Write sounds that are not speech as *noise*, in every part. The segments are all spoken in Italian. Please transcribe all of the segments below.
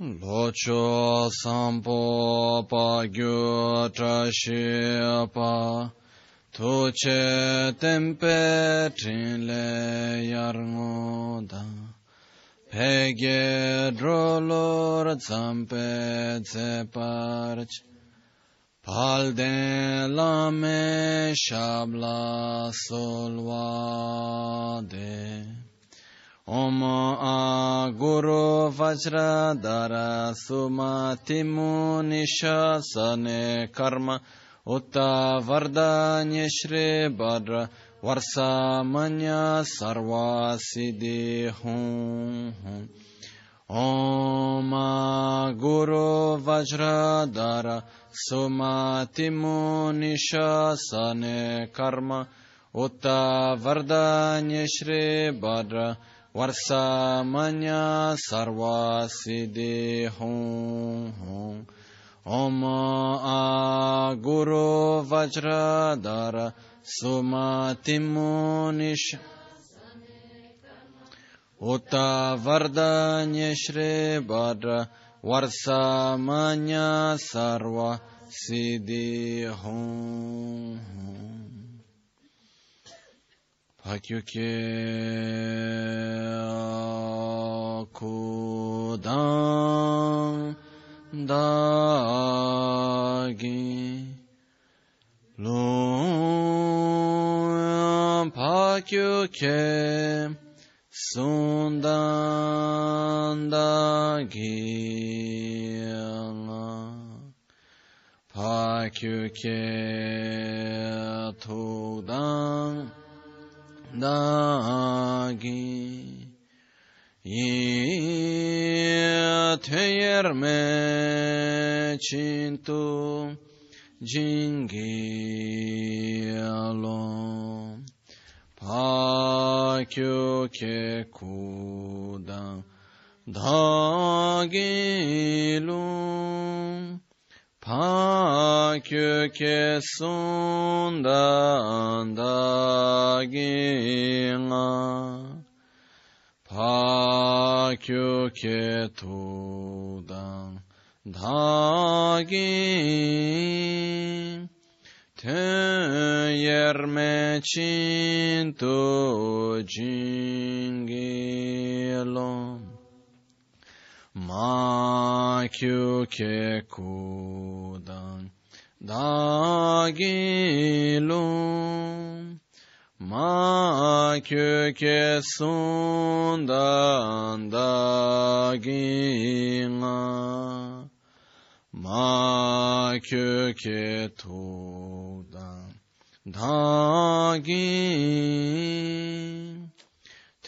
locho sampo pa gyu tra shi pa. Tu che tempe trin le yar ngo da. Pe ge dro lor zampe ze parch pal de la Om a Guru Vajradhara Sumatimu Nishasane Karma Utta Vardanya Shri Badra Varsamanya Sarva Siddhi Hum Hum Om a Guru Vajradhara Sumatimu Nishasane Karma Utta Vardanya Shri Badra Varsamanya Sarva Siddhi Hum Hum Om A Guru Vajradhara Sumatimu Hakyo ke akudan dagi Lungan pakyo sundan dagi Pakyo ke tudan dagi Yateyerme çintu jingiyalo Pakyo ke kudan dagilu Ha kē sūndāndā gīngā, Pākyū kē tūdāndā gīngā, Tē yēr mē chīntū jīngīlōng, Ma kyu ke kudan da gilum. Ma köke sundan da gina, ma köke tuğdan da gina.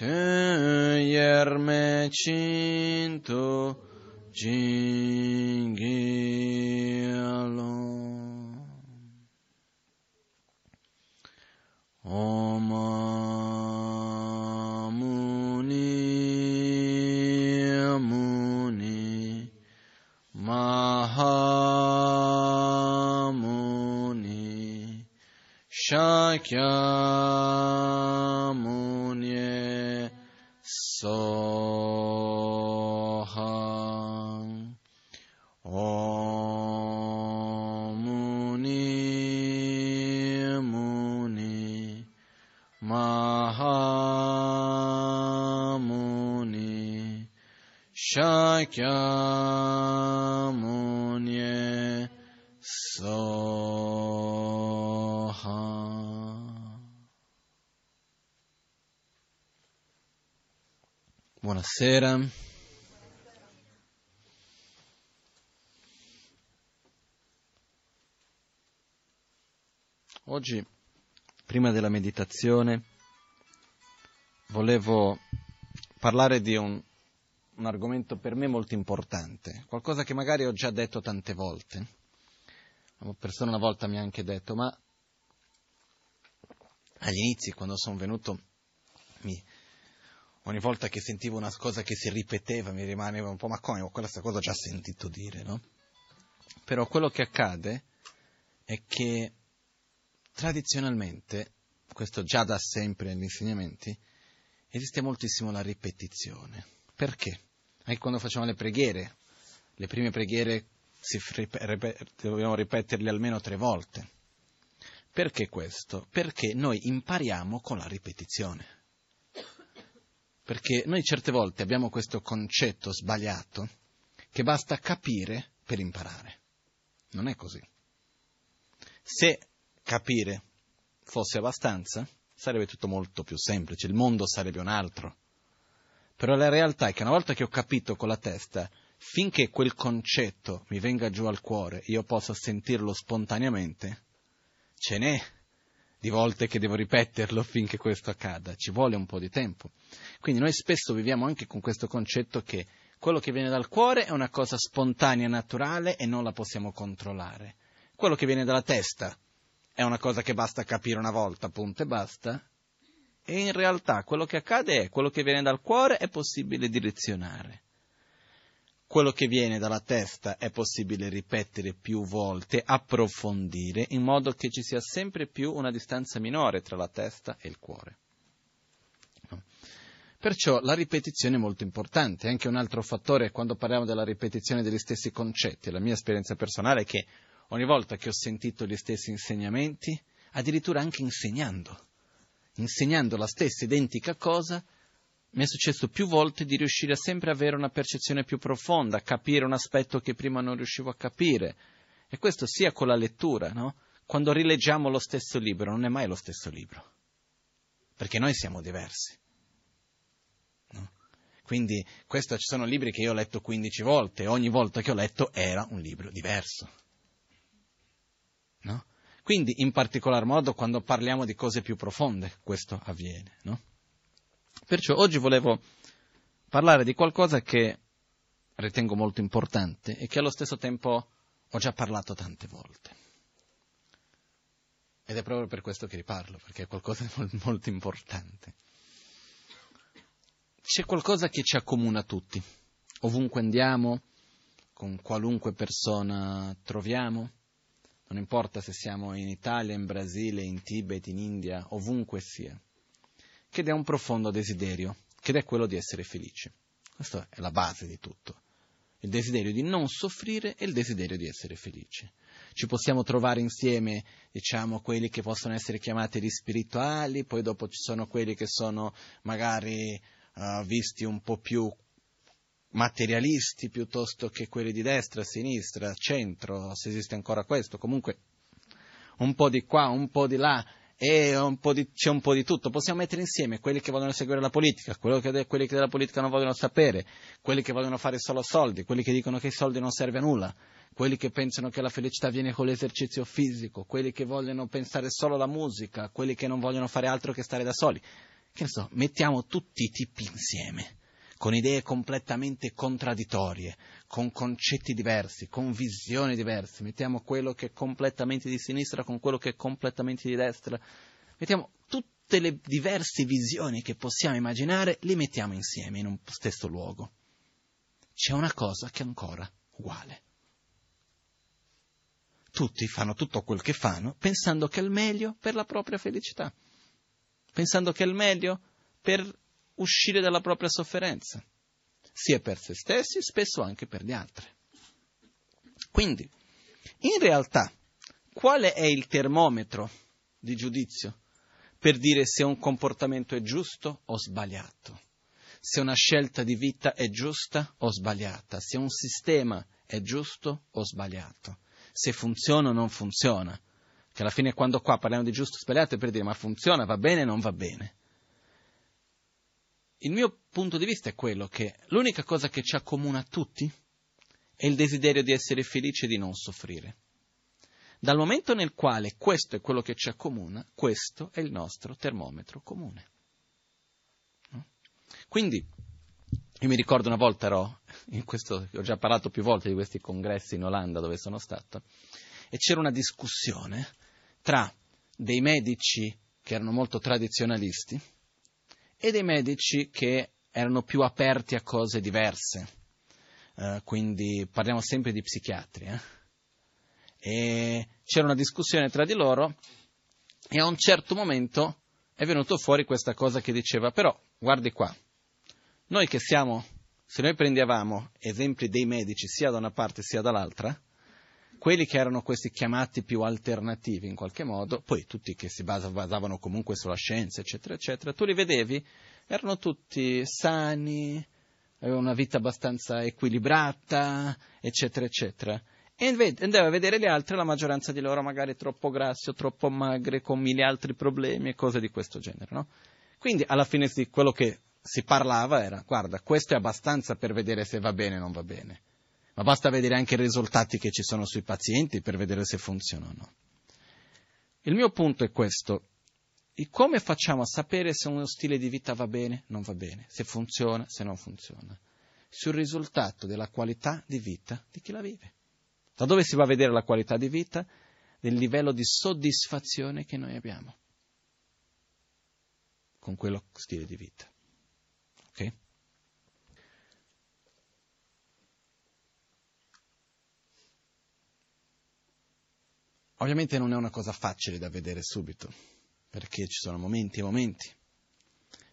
Te yerme cinto jinghialo Om Muni Muni Mahamuni Shakyamuni Soham Om Muni Muni Mahamuni Shakyamuni Soham Buonasera. Oggi, prima della meditazione, volevo parlare di un, un argomento per me molto importante, qualcosa che magari ho già detto tante volte. Una persona una volta mi ha anche detto, ma agli inizi, quando sono venuto, mi, ogni volta che sentivo una cosa che si ripeteva mi rimaneva un po' ma come, questa cosa ho già sentito dire, no? Però quello che accade è che tradizionalmente, questo già da sempre negli insegnamenti, esiste moltissimo la ripetizione. Perché? Anche quando facciamo le preghiere, le prime preghiere dobbiamo ripeterle almeno tre volte. Perché questo? Perché noi impariamo con la ripetizione. Perché noi certe volte abbiamo questo concetto sbagliato che basta capire per imparare. Non è così. Se capire fosse abbastanza, sarebbe tutto molto più semplice, il mondo sarebbe un altro. Però la realtà è che una volta che ho capito con la testa, finché quel concetto mi venga giù al cuore, io possa sentirlo spontaneamente, ce n'è di volte che devo ripeterlo finché questo accada, ci vuole un po' di tempo. Quindi noi spesso viviamo anche con questo concetto che quello che viene dal cuore è una cosa spontanea, naturale e non la possiamo controllare. Quello che viene dalla testa è una cosa che basta capire una volta, punto e basta. E in realtà quello che accade è quello che viene dal cuore è possibile direzionare. Quello che viene dalla testa è possibile ripetere più volte, approfondire, in modo che ci sia sempre più una distanza minore tra la testa e il cuore. Perciò la ripetizione è molto importante. Anche un altro fattore quando parliamo della ripetizione degli stessi concetti, la mia esperienza personale è che ogni volta che ho sentito gli stessi insegnamenti, addirittura anche insegnando, insegnando la stessa identica cosa, mi è successo più volte di riuscire a sempre avere una percezione più profonda, capire un aspetto che prima non riuscivo a capire. E questo sia con la lettura, no? Quando rileggiamo lo stesso libro, non è mai lo stesso libro, perché noi siamo diversi. Quindi questo, ci sono libri che io ho letto 15 volte e ogni volta che ho letto era un libro diverso. No? Quindi in particolar modo quando parliamo di cose più profonde questo avviene. No? Perciò oggi volevo parlare di qualcosa che ritengo molto importante e che allo stesso tempo ho già parlato tante volte. Ed è proprio per questo che riparlo, perché è qualcosa di molto importante. C'è qualcosa che ci accomuna tutti, ovunque andiamo, con qualunque persona troviamo, non importa se siamo in Italia, in Brasile, in Tibet, in India, ovunque sia, che è un profondo desiderio, che è quello di essere felici. Questa è la base di tutto. Il desiderio di non soffrire e il desiderio di essere felici. Ci possiamo trovare insieme, diciamo, quelli che possono essere chiamati gli spirituali, poi dopo ci sono quelli che sono magari uh, visti un po' più materialisti piuttosto che quelli di destra, sinistra, centro, se esiste ancora questo, comunque un po' di qua, un po' di là, e un di, c'è un po' di tutto. Possiamo mettere insieme quelli che vogliono seguire la politica, che, quelli che della politica non vogliono sapere, quelli che vogliono fare solo soldi, quelli che dicono che i soldi non servono a nulla, quelli che pensano che la felicità viene con l'esercizio fisico, quelli che vogliono pensare solo alla musica, quelli che non vogliono fare altro che stare da soli che ne so, mettiamo tutti i tipi insieme, con idee completamente contraddittorie, con concetti diversi, con visioni diverse, mettiamo quello che è completamente di sinistra con quello che è completamente di destra, mettiamo tutte le diverse visioni che possiamo immaginare, li mettiamo insieme in un stesso luogo. C'è una cosa che è ancora uguale. Tutti fanno tutto quel che fanno pensando che è il meglio per la propria felicità pensando che è il meglio per uscire dalla propria sofferenza, sia per se stessi, spesso anche per gli altri. Quindi, in realtà, qual è il termometro di giudizio per dire se un comportamento è giusto o sbagliato? Se una scelta di vita è giusta o sbagliata? Se un sistema è giusto o sbagliato? Se funziona o non funziona? che alla fine quando qua parliamo di giusto o sbagliato è per dire ma funziona, va bene o non va bene. Il mio punto di vista è quello che l'unica cosa che ci accomuna a tutti è il desiderio di essere felici e di non soffrire. Dal momento nel quale questo è quello che ci accomuna, questo è il nostro termometro comune. Quindi, io mi ricordo una volta ero, in questo, ho già parlato più volte di questi congressi in Olanda dove sono stato, e c'era una discussione tra dei medici che erano molto tradizionalisti e dei medici che erano più aperti a cose diverse. Uh, quindi parliamo sempre di psichiatri. Eh? E c'era una discussione tra di loro e a un certo momento è venuto fuori questa cosa che diceva, però guardi qua, noi che siamo se noi prendevamo esempi dei medici sia da una parte sia dall'altra, quelli che erano questi chiamati più alternativi in qualche modo, poi tutti che si basavano comunque sulla scienza, eccetera, eccetera, tu li vedevi, erano tutti sani, avevano una vita abbastanza equilibrata, eccetera, eccetera. E andava a vedere gli altri, la maggioranza di loro magari troppo grassi o troppo magri, con mille altri problemi e cose di questo genere, no? Quindi alla fine quello che si parlava era, guarda, questo è abbastanza per vedere se va bene o non va bene ma basta vedere anche i risultati che ci sono sui pazienti per vedere se funzionano o no. Il mio punto è questo. E come facciamo a sapere se uno stile di vita va bene non va bene, se funziona, se non funziona? Sul risultato della qualità di vita di chi la vive. Da dove si va a vedere la qualità di vita? Del livello di soddisfazione che noi abbiamo con quello stile di vita. Ok? Ovviamente non è una cosa facile da vedere subito, perché ci sono momenti e momenti.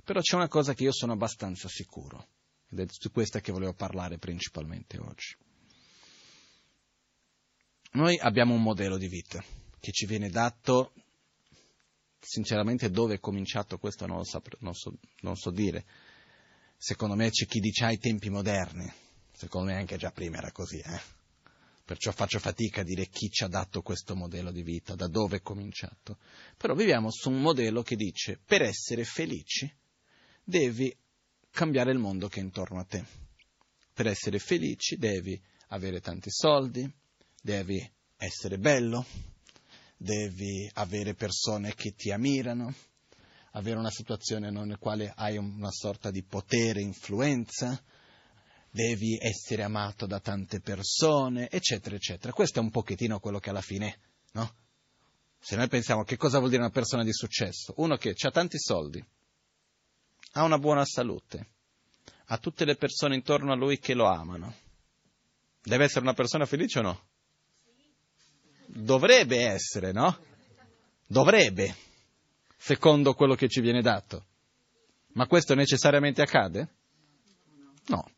Però c'è una cosa che io sono abbastanza sicuro, ed è su questa che volevo parlare principalmente oggi. Noi abbiamo un modello di vita che ci viene dato, sinceramente dove è cominciato questo non, so, non, so, non so dire. Secondo me c'è chi dice ai tempi moderni, secondo me anche già prima era così, eh? Perciò faccio fatica a dire chi ci ha dato questo modello di vita, da dove è cominciato. Però viviamo su un modello che dice per essere felici devi cambiare il mondo che è intorno a te. Per essere felici devi avere tanti soldi, devi essere bello, devi avere persone che ti ammirano, avere una situazione nella quale hai una sorta di potere, influenza, devi essere amato da tante persone, eccetera, eccetera. Questo è un pochettino quello che alla fine, no? Se noi pensiamo che cosa vuol dire una persona di successo, uno che ha tanti soldi, ha una buona salute, ha tutte le persone intorno a lui che lo amano, deve essere una persona felice o no? Dovrebbe essere, no? Dovrebbe, secondo quello che ci viene dato. Ma questo necessariamente accade? No.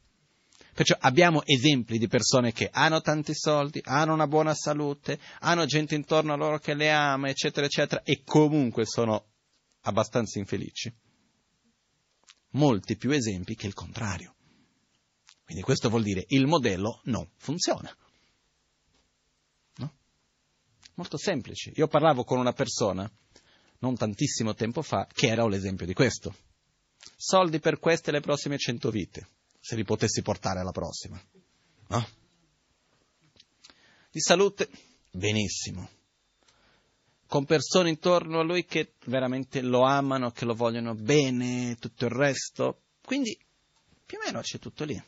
Perciò abbiamo esempi di persone che hanno tanti soldi, hanno una buona salute, hanno gente intorno a loro che le ama, eccetera, eccetera, e comunque sono abbastanza infelici. Molti più esempi che il contrario. Quindi questo vuol dire il modello non funziona. No? Molto semplice. Io parlavo con una persona non tantissimo tempo fa che era l'esempio di questo. Soldi per queste e le prossime cento vite se li potessi portare alla prossima. No? Di salute, benissimo. Con persone intorno a lui che veramente lo amano, che lo vogliono bene, tutto il resto. Quindi, più o meno c'è tutto lì.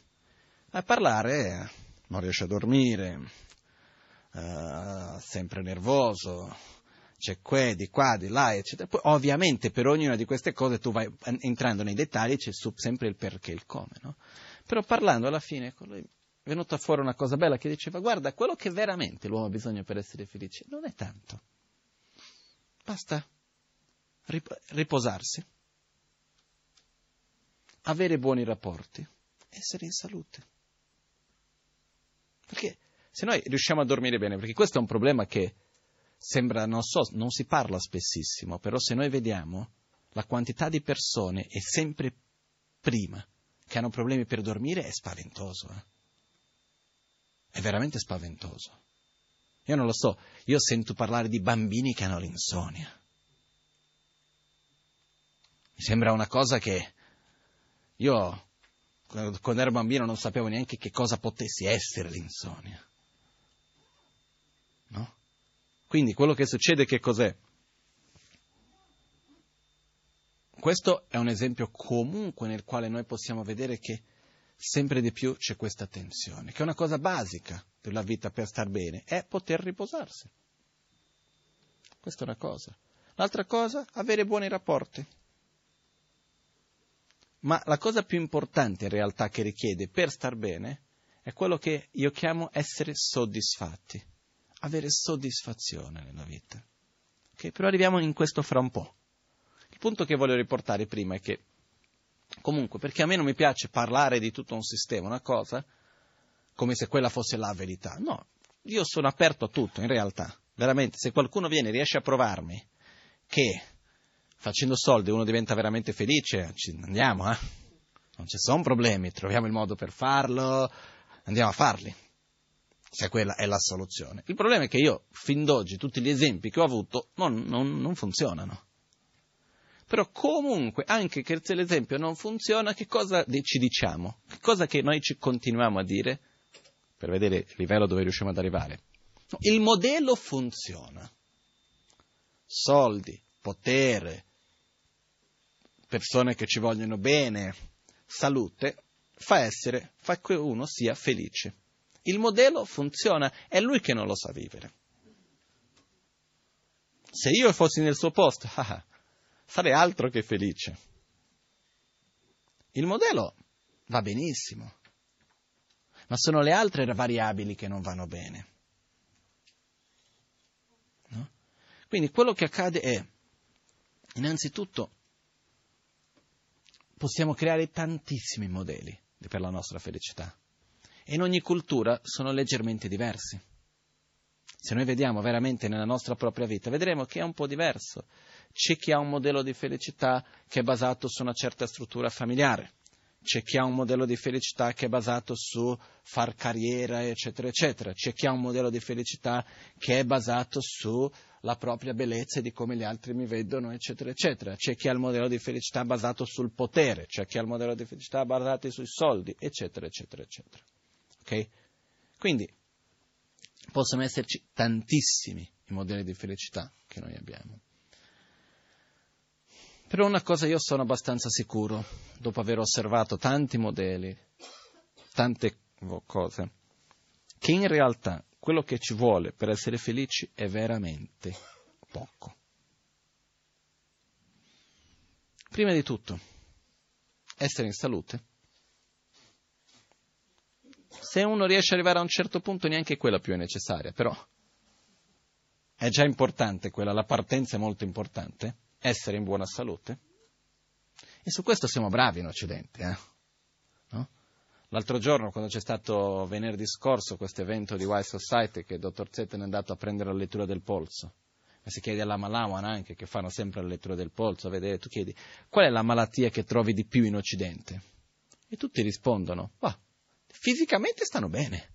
A parlare non riesce a dormire, uh, sempre nervoso, c'è qua, di qua, di là, eccetera. Poi, ovviamente, per ognuna di queste cose tu vai entrando nei dettagli, c'è sempre il perché e il come, no? Però parlando alla fine con lui è venuta fuori una cosa bella che diceva, guarda, quello che veramente l'uomo ha bisogno per essere felice non è tanto. Basta rip- riposarsi, avere buoni rapporti, essere in salute. Perché se noi riusciamo a dormire bene, perché questo è un problema che sembra, non so, non si parla spessissimo, però se noi vediamo la quantità di persone è sempre prima che hanno problemi per dormire è spaventoso. Eh? È veramente spaventoso. Io non lo so, io sento parlare di bambini che hanno l'insonnia. Mi sembra una cosa che io, quando ero bambino, non sapevo neanche che cosa potesse essere l'insonnia. No? Quindi quello che succede che cos'è? Questo è un esempio comunque nel quale noi possiamo vedere che sempre di più c'è questa tensione, che è una cosa basica della vita per star bene, è poter riposarsi. Questa è una cosa. L'altra cosa, avere buoni rapporti. Ma la cosa più importante in realtà che richiede per star bene è quello che io chiamo essere soddisfatti, avere soddisfazione nella vita. Okay? Però arriviamo in questo fra un po' punto che voglio riportare prima è che Comunque, perché a me non mi piace parlare di tutto un sistema, una cosa, come se quella fosse la verità. No, io sono aperto a tutto, in realtà. Veramente, se qualcuno viene e riesce a provarmi che facendo soldi uno diventa veramente felice, andiamo, eh? Non ci sono problemi, troviamo il modo per farlo, andiamo a farli. Se quella è la soluzione. Il problema è che io, fin d'oggi, tutti gli esempi che ho avuto non, non, non funzionano. Però comunque, anche che se l'esempio non funziona, che cosa ci diciamo? Che cosa che noi ci continuiamo a dire? Per vedere il livello dove riusciamo ad arrivare. Il modello funziona. Soldi, potere, persone che ci vogliono bene, salute, fa essere, fa che uno sia felice. Il modello funziona, è lui che non lo sa vivere. Se io fossi nel suo posto, *laughs* ah, sarei altro che felice. Il modello va benissimo, ma sono le altre variabili che non vanno bene. No? Quindi quello che accade è, innanzitutto, possiamo creare tantissimi modelli per la nostra felicità e in ogni cultura sono leggermente diversi. Se noi vediamo veramente nella nostra propria vita, vedremo che è un po' diverso c'è chi ha un modello di felicità che è basato su una certa struttura familiare, c'è chi ha un modello di felicità che è basato su far carriera, eccetera, eccetera, c'è chi ha un modello di felicità che è basato sulla propria bellezza e di come gli altri mi vedono, eccetera, eccetera, c'è chi ha il modello di felicità basato sul potere, c'è chi ha il modello di felicità basato sui soldi, eccetera, eccetera, eccetera. Quindi possono esserci tantissimi i modelli di felicità che noi abbiamo. Però una cosa io sono abbastanza sicuro, dopo aver osservato tanti modelli, tante cose, che in realtà quello che ci vuole per essere felici è veramente poco. Prima di tutto, essere in salute. Se uno riesce ad arrivare a un certo punto, neanche quella più è necessaria, però è già importante quella, la partenza è molto importante essere in buona salute. E su questo siamo bravi in Occidente. Eh? No? L'altro giorno, quando c'è stato venerdì scorso questo evento di Wise Society, che il dottor Zetten è andato a prendere la lettura del polso, e si chiede alla Malawan anche, che fanno sempre la lettura del polso, vedete, tu chiedi, qual è la malattia che trovi di più in Occidente? E tutti rispondono, bah, fisicamente stanno bene.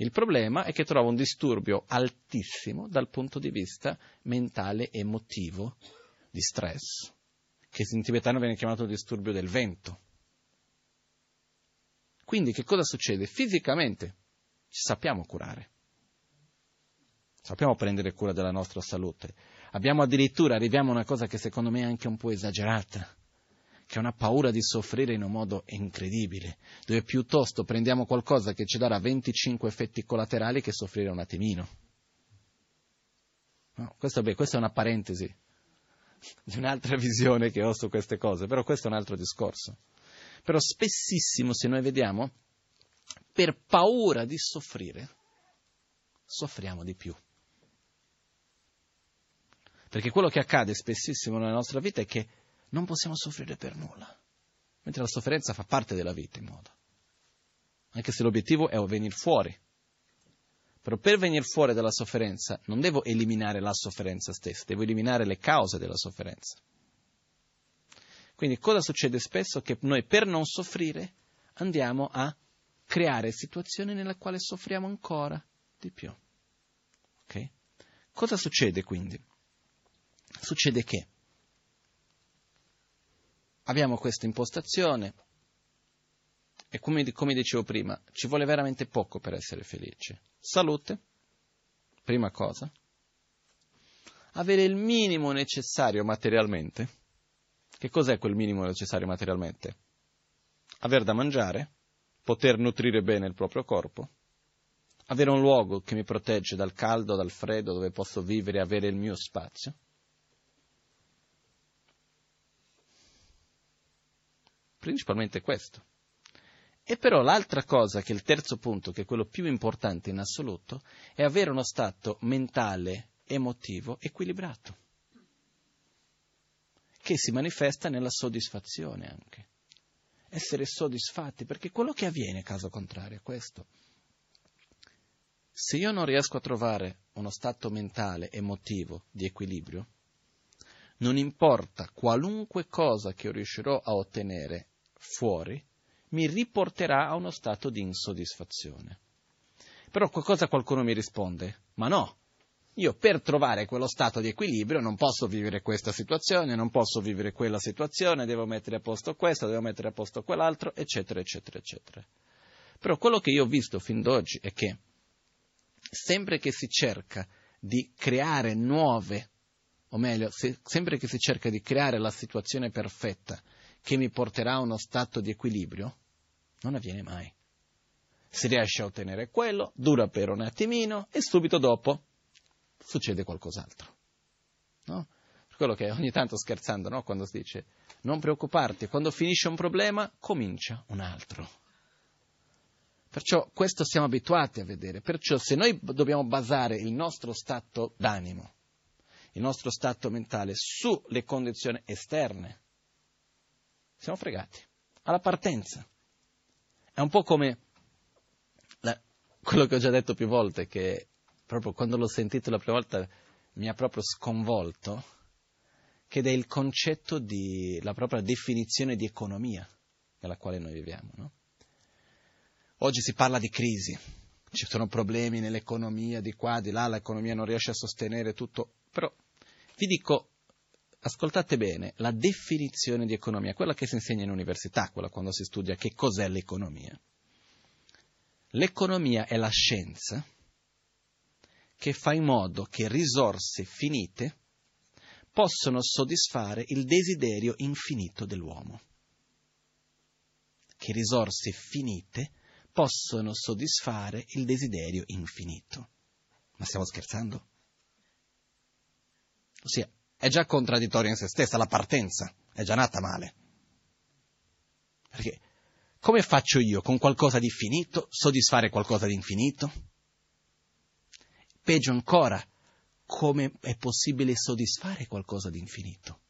Il problema è che trova un disturbio altissimo dal punto di vista mentale emotivo di stress, che in tibetano viene chiamato disturbio del vento. Quindi che cosa succede? Fisicamente ci sappiamo curare, sappiamo prendere cura della nostra salute. Abbiamo addirittura, arriviamo a una cosa che secondo me è anche un po' esagerata, che è una paura di soffrire in un modo incredibile, dove piuttosto prendiamo qualcosa che ci darà 25 effetti collaterali che soffrire un attimino. No, questo, beh, questa è una parentesi di un'altra visione che ho su queste cose, però questo è un altro discorso. Però spessissimo, se noi vediamo, per paura di soffrire, soffriamo di più. Perché quello che accade spessissimo nella nostra vita è che non possiamo soffrire per nulla, mentre la sofferenza fa parte della vita in modo. Anche se l'obiettivo è venire fuori. Però per venire fuori dalla sofferenza non devo eliminare la sofferenza stessa, devo eliminare le cause della sofferenza. Quindi cosa succede spesso? Che noi per non soffrire andiamo a creare situazioni nelle quali soffriamo ancora di più. Okay? Cosa succede quindi? Succede che abbiamo questa impostazione e come, come, dicevo prima, ci vuole veramente poco per essere felice. Salute, prima cosa. Avere il minimo necessario materialmente. Che cos'è quel minimo necessario materialmente? Aver da mangiare, poter nutrire bene il proprio corpo, avere un luogo che mi protegge dal caldo, dal freddo, dove posso vivere e avere il mio spazio principalmente questo. E però l'altra cosa, che è il terzo punto, che è quello più importante in assoluto, è avere uno stato mentale, emotivo, equilibrato. Che si manifesta nella soddisfazione anche. Essere soddisfatti, perché quello che avviene, caso contrario, è questo. Se io non riesco a trovare uno stato mentale, emotivo, di equilibrio, non importa qualunque cosa che io riuscirò a ottenere fuori, mi riporterà a uno stato di insoddisfazione. Però qualcosa qualcuno mi risponde, ma no, io per trovare quello stato di equilibrio non posso vivere questa situazione, non posso vivere quella situazione, devo mettere a posto questo, devo mettere a posto quell'altro, eccetera, eccetera, eccetera. Però quello che io ho visto fin d'oggi è che sempre che si cerca di creare nuove, o meglio, se, sempre che si cerca di creare la situazione perfetta che mi porterà a uno stato di equilibrio, non avviene mai. Si riesce a ottenere quello, dura per un attimino e subito dopo succede qualcos'altro. No? Quello che ogni tanto scherzando, no? quando si dice non preoccuparti, quando finisce un problema comincia un altro. Perciò questo siamo abituati a vedere. Perciò se noi dobbiamo basare il nostro stato d'animo, il nostro stato mentale sulle condizioni esterne, siamo fregati. Alla partenza. È un po' come la, quello che ho già detto più volte, che proprio quando l'ho sentito la prima volta mi ha proprio sconvolto, che è il concetto di la propria definizione di economia nella quale noi viviamo. No? Oggi si parla di crisi, ci sono problemi nell'economia di qua, di là, l'economia non riesce a sostenere tutto, però vi dico, ascoltate bene, la definizione di economia, quella che si insegna in università, quella quando si studia che cos'è l'economia. L'economia è la scienza che fa in modo che risorse finite possano soddisfare il desiderio infinito dell'uomo. Che risorse finite possono soddisfare il desiderio infinito. Ma stiamo scherzando? Ossia, è già contraddittoria in se stessa, la partenza è già nata male. Perché come faccio io con qualcosa di finito soddisfare qualcosa di infinito? Peggio ancora, come è possibile soddisfare qualcosa di infinito?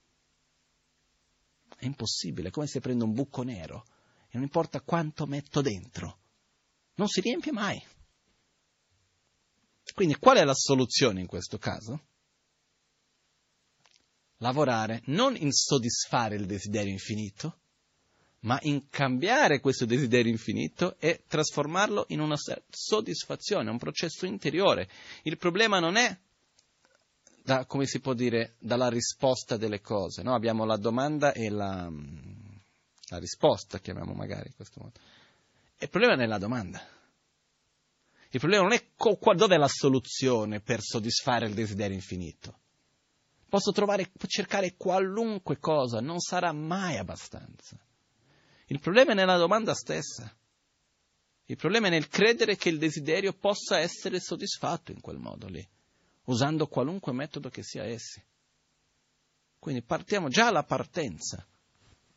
È impossibile, è come se prendo un buco nero e non importa quanto metto dentro, non si riempie mai. Quindi qual è la soluzione in questo caso? Lavorare non in soddisfare il desiderio infinito, ma in cambiare questo desiderio infinito e trasformarlo in una soddisfazione, un processo interiore. Il problema non è, da, come si può dire, dalla risposta delle cose, no? abbiamo la domanda e la, la risposta, chiamiamo magari in questo modo. Il problema è nella domanda. Il problema non è co- dove è la soluzione per soddisfare il desiderio infinito. Posso trovare, cercare qualunque cosa, non sarà mai abbastanza. Il problema è nella domanda stessa. Il problema è nel credere che il desiderio possa essere soddisfatto in quel modo lì, usando qualunque metodo che sia essi. Quindi partiamo già alla partenza.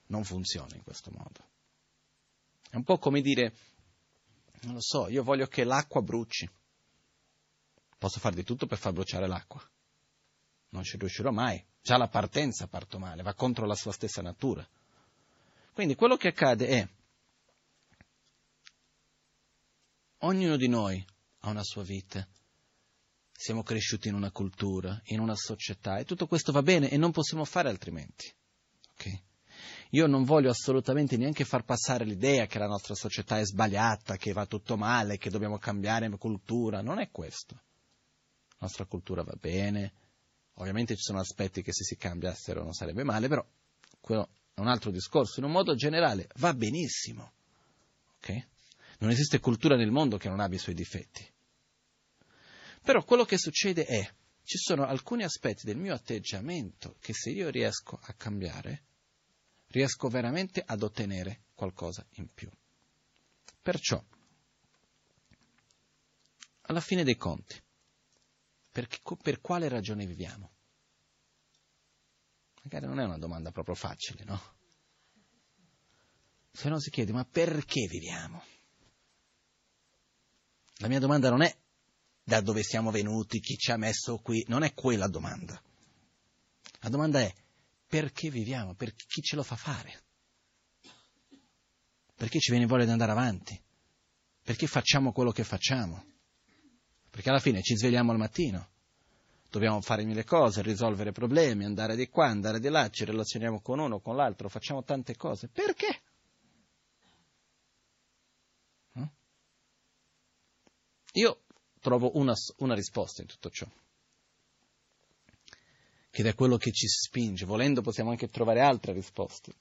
Non funziona in questo modo. È un po' come dire, non lo so, io voglio che l'acqua bruci. Posso fare di tutto per far bruciare l'acqua. Non ci riuscirò mai. Già la partenza parto male, va contro la sua stessa natura. Quindi quello che accade è, ognuno di noi ha una sua vita, siamo cresciuti in una cultura, in una società e tutto questo va bene e non possiamo fare altrimenti. Okay? Io non voglio assolutamente neanche far passare l'idea che la nostra società è sbagliata, che va tutto male, che dobbiamo cambiare cultura, non è questo. La nostra cultura va bene, ovviamente ci sono aspetti che se si cambiassero non sarebbe male, però quello è un altro discorso, in un modo generale va benissimo. Okay? Non esiste cultura nel mondo che non abbia i suoi difetti. Però quello che succede è, ci sono alcuni aspetti del mio atteggiamento che se io riesco a cambiare, riesco veramente ad ottenere qualcosa in più. Perciò, alla fine dei conti, per, per quale ragione viviamo? Magari non è una domanda proprio facile, no? Se no si chiede, ma perché viviamo? La mia domanda non è da dove siamo venuti, chi ci ha messo qui, non è quella domanda. La domanda è perché viviamo, per chi ce lo fa fare, perché ci viene voglia di andare avanti, perché facciamo quello che facciamo, perché alla fine ci svegliamo al mattino, dobbiamo fare mille cose, risolvere problemi, andare di qua, andare di là, ci relazioniamo con uno, con l'altro, facciamo tante cose, perché? Io trovo una, una risposta in tutto ciò che è quello che ci spinge. Volendo possiamo anche trovare altre risposte.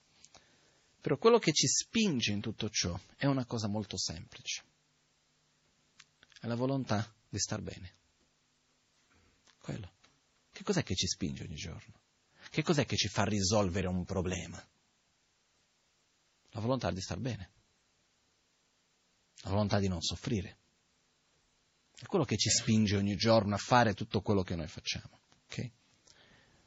Però quello che ci spinge in tutto ciò è una cosa molto semplice. È la volontà di star bene. Quello. Che cos'è che ci spinge ogni giorno? Che cos'è che ci fa risolvere un problema? La volontà di star bene. La volontà di non soffrire. È quello che ci spinge ogni giorno a fare tutto quello che noi facciamo. Okay?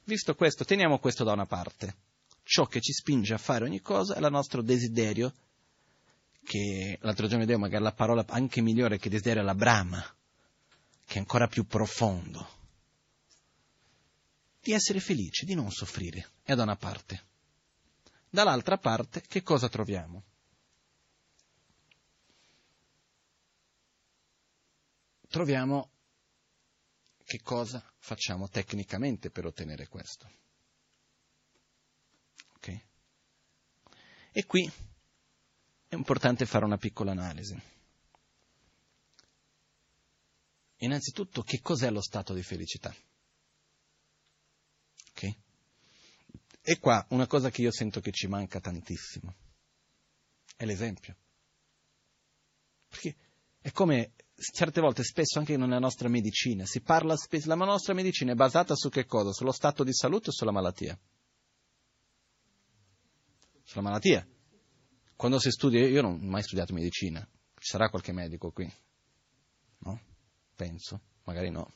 Visto questo, teniamo questo da una parte. Ciò che ci spinge a fare ogni cosa è il nostro desiderio, che l'altro giorno vedevo magari la parola anche migliore che desiderio è la brama, che è ancora più profondo. Di essere felici, di non soffrire, è da una parte. Dall'altra parte, che cosa troviamo? Troviamo che cosa facciamo tecnicamente per ottenere questo. Ok? E qui è importante fare una piccola analisi. Innanzitutto, che cos'è lo stato di felicità? Ok? E qua una cosa che io sento che ci manca tantissimo è l'esempio. Perché è come certe volte, spesso anche nella nostra medicina, si parla spesso, la nostra medicina è basata su che cosa? Sullo stato di salute o sulla malattia? Sulla malattia. Quando si studia, io non ho mai studiato medicina, ci sarà qualche medico qui? No? Penso, magari no.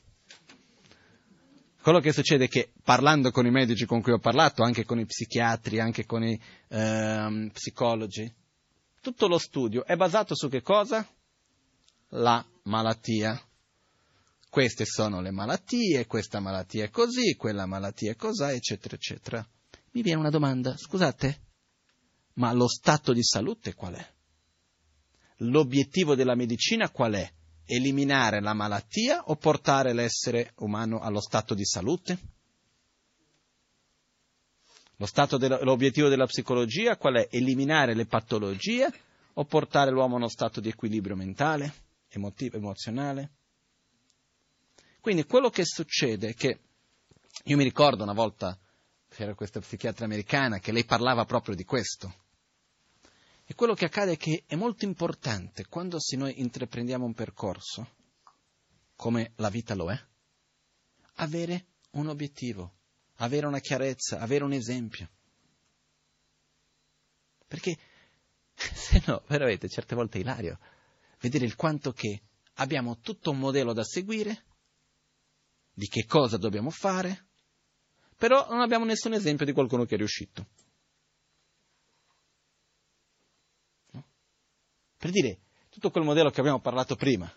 Quello che succede è che parlando con i medici con cui ho parlato, anche con i psichiatri, anche con i eh, psicologi, tutto lo studio è basato su che cosa? la malattia. Queste sono le malattie, questa malattia è così, quella malattia è così, eccetera, eccetera. Mi viene una domanda, scusate, ma lo stato di salute qual è? L'obiettivo della medicina qual è? Eliminare la malattia o portare l'essere umano allo stato di salute? De- l'obiettivo della psicologia qual è? Eliminare le patologie o portare l'uomo a uno stato di equilibrio mentale? emotivo, emozionale. Quindi quello che succede è che io mi ricordo una volta, c'era questa psichiatra americana, che lei parlava proprio di questo. E quello che accade è che è molto importante quando se noi intraprendiamo un percorso, come la vita lo è, avere un obiettivo, avere una chiarezza, avere un esempio. Perché *laughs* se no, veramente, certe volte è ilario vedere il quanto che abbiamo tutto un modello da seguire, di che cosa dobbiamo fare, però non abbiamo nessun esempio di qualcuno che è riuscito. Per dire, tutto quel modello che abbiamo parlato prima,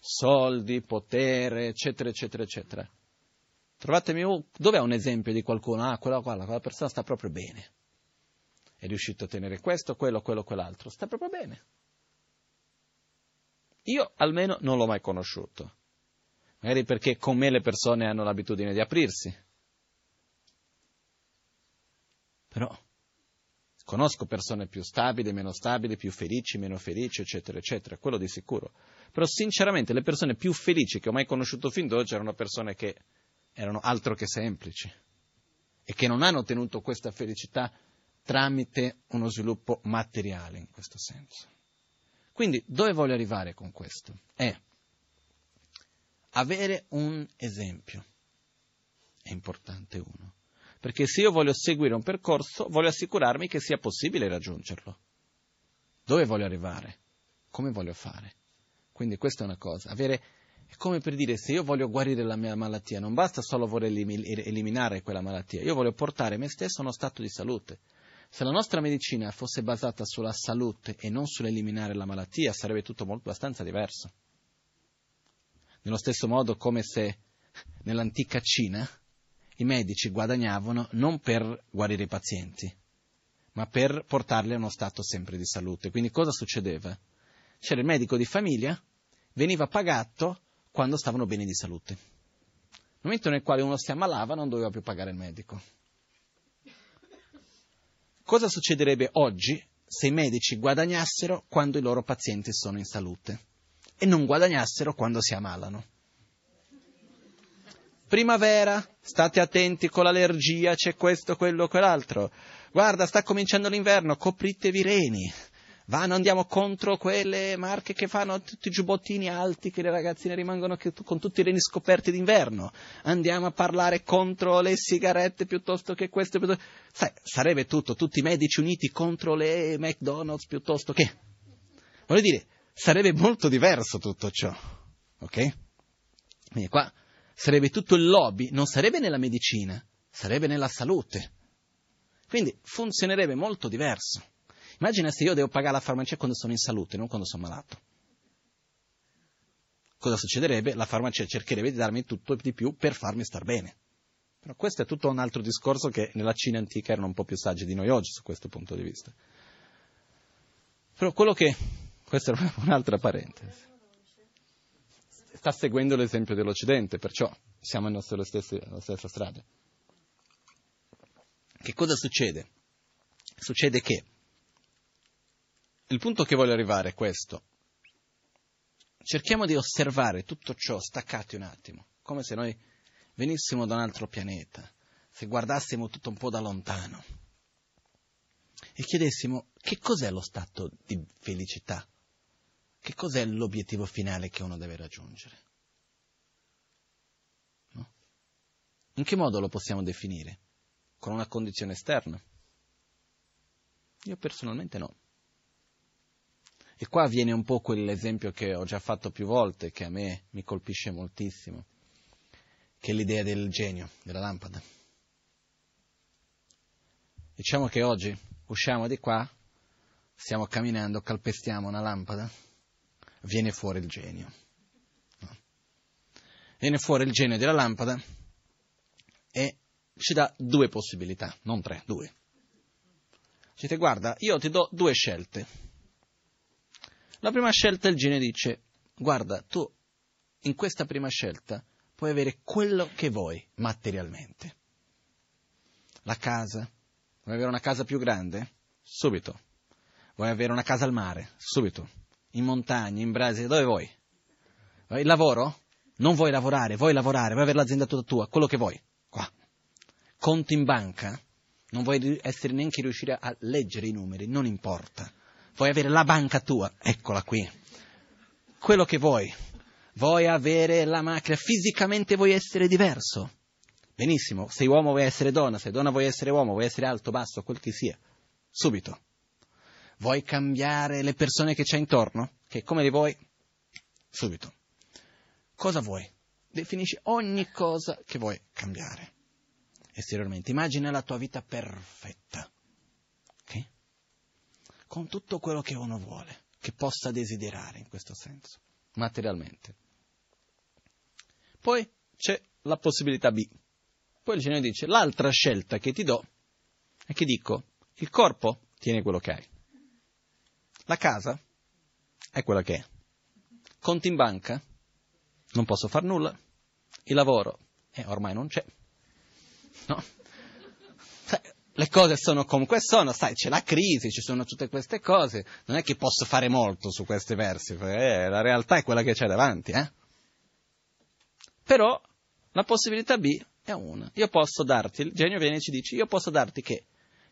soldi, potere, eccetera, eccetera, eccetera. Trovatemi dov'è un esempio di qualcuno? Ah, quella, quella, quella persona sta proprio bene. È riuscito a ottenere questo, quello, quello, quell'altro. Sta proprio bene. Io almeno non l'ho mai conosciuto. Magari perché con me le persone hanno l'abitudine di aprirsi. Però conosco persone più stabili, meno stabili, più felici, meno felici, eccetera, eccetera, quello di sicuro. Però sinceramente le persone più felici che ho mai conosciuto fin d'oggi erano persone che erano altro che semplici e che non hanno ottenuto questa felicità tramite uno sviluppo materiale in questo senso. Quindi dove voglio arrivare con questo? È avere un esempio. È importante uno. Perché se io voglio seguire un percorso, voglio assicurarmi che sia possibile raggiungerlo. Dove voglio arrivare? Come voglio fare? Quindi questa è una cosa. Avere, è come per dire, se io voglio guarire la mia malattia, non basta solo voler eliminare quella malattia, io voglio portare me stesso a uno stato di salute. Se la nostra medicina fosse basata sulla salute e non sull'eliminare la malattia, sarebbe tutto molto abbastanza diverso. Nello stesso modo come se nell'antica Cina i medici guadagnavano non per guarire i pazienti, ma per portarli a uno stato sempre di salute. Quindi cosa succedeva? C'era il medico di famiglia, veniva pagato quando stavano bene di salute. Nel momento nel quale uno si ammalava non doveva più pagare il medico. Cosa succederebbe oggi se i medici guadagnassero quando i loro pazienti sono in salute e non guadagnassero quando si ammalano? Primavera, state attenti con l'allergia, c'è questo, quello, quell'altro. Guarda, sta cominciando l'inverno, copritevi i reni. Va, non andiamo contro quelle marche che fanno tutti i giubbottini alti che le ragazzine rimangono con tutti i reni scoperti d'inverno. Andiamo a parlare contro le sigarette piuttosto che queste. Piuttosto... Sai, sarebbe tutto, tutti i medici uniti contro le McDonald's piuttosto che. Voglio dire, sarebbe molto diverso tutto ciò. Ok? Quindi qua sarebbe tutto il lobby, non sarebbe nella medicina, sarebbe nella salute. Quindi funzionerebbe molto diverso. Immagina se io devo pagare la farmacia quando sono in salute, non quando sono malato. Cosa succederebbe? La farmacia cercherebbe di darmi tutto e di più per farmi star bene. Però questo è tutto un altro discorso che nella Cina antica erano un po' più saggi di noi oggi su questo punto di vista. Però quello che... questa è un'altra parentesi sta seguendo l'esempio dell'Occidente, perciò siamo nella stessa strada. Che cosa succede? Succede che il punto che voglio arrivare è questo. Cerchiamo di osservare tutto ciò staccati un attimo, come se noi venissimo da un altro pianeta, se guardassimo tutto un po' da lontano e chiedessimo che cos'è lo stato di felicità che cos'è l'obiettivo finale che uno deve raggiungere? No? In che modo lo possiamo definire? Con una condizione esterna? Io personalmente no. E qua viene un po' quell'esempio che ho già fatto più volte, che a me mi colpisce moltissimo, che è l'idea del genio, della lampada. Diciamo che oggi usciamo di qua, stiamo camminando, calpestiamo una lampada, viene fuori il genio. Viene fuori il genio della lampada e ci dà due possibilità, non tre, due. Dite, guarda, io ti do due scelte. La prima scelta il genio dice, guarda, tu in questa prima scelta puoi avere quello che vuoi materialmente. La casa, vuoi avere una casa più grande? Subito. Vuoi avere una casa al mare? Subito in montagna, in Brasile, dove vuoi? Il lavoro? Non vuoi lavorare, vuoi lavorare, vuoi avere l'azienda tutta tua, quello che vuoi, qua. Conti in banca? Non vuoi essere neanche riuscire a leggere i numeri, non importa. Vuoi avere la banca tua? Eccola qui. Quello che vuoi. Vuoi avere la macchina, fisicamente vuoi essere diverso. Benissimo, sei uomo vuoi essere donna, sei donna vuoi essere uomo, vuoi essere alto, basso, quel che sia. Subito. Vuoi cambiare le persone che c'hai intorno? Che come le vuoi? Subito. Cosa vuoi? Definisci ogni cosa che vuoi cambiare esteriormente. Immagina la tua vita perfetta. Okay? Con tutto quello che uno vuole, che possa desiderare in questo senso, materialmente. Poi c'è la possibilità B. Poi il Signore dice, l'altra scelta che ti do è che dico, il corpo tiene quello che hai. La casa è quella che è. Conti in banca? Non posso far nulla. Il lavoro? Eh, ormai non c'è. No? le cose sono come sono, sai, c'è la crisi, ci sono tutte queste cose, non è che posso fare molto su questi versi, eh, la realtà è quella che c'è davanti, eh? Però la possibilità B è una. Io posso darti, il genio viene e ci dice, io posso darti che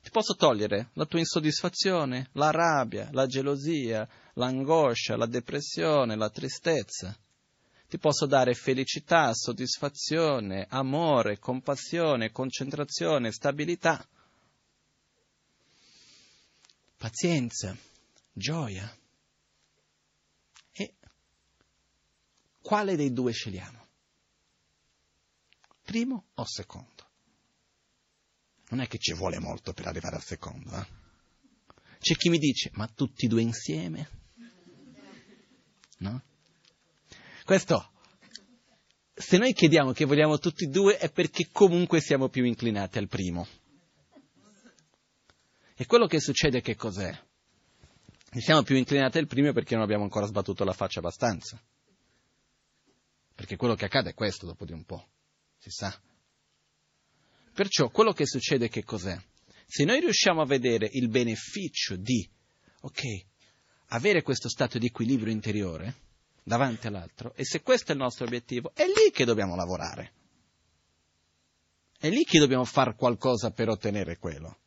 ti posso togliere la tua insoddisfazione, la rabbia, la gelosia, l'angoscia, la depressione, la tristezza. Ti posso dare felicità, soddisfazione, amore, compassione, concentrazione, stabilità, pazienza, gioia. E quale dei due scegliamo? Primo o secondo? Non è che ci vuole molto per arrivare al secondo. Eh? C'è chi mi dice, ma tutti e due insieme? No? Questo se noi chiediamo che vogliamo tutti e due è perché comunque siamo più inclinati al primo. E quello che succede che cos'è? Siamo più inclinati al primo perché non abbiamo ancora sbattuto la faccia abbastanza. Perché quello che accade è questo dopo di un po', si sa. Perciò quello che succede che cos'è? Se noi riusciamo a vedere il beneficio di, ok, avere questo stato di equilibrio interiore, davanti all'altro e se questo è il nostro obiettivo, è lì che dobbiamo lavorare. È lì che dobbiamo fare qualcosa per ottenere quello.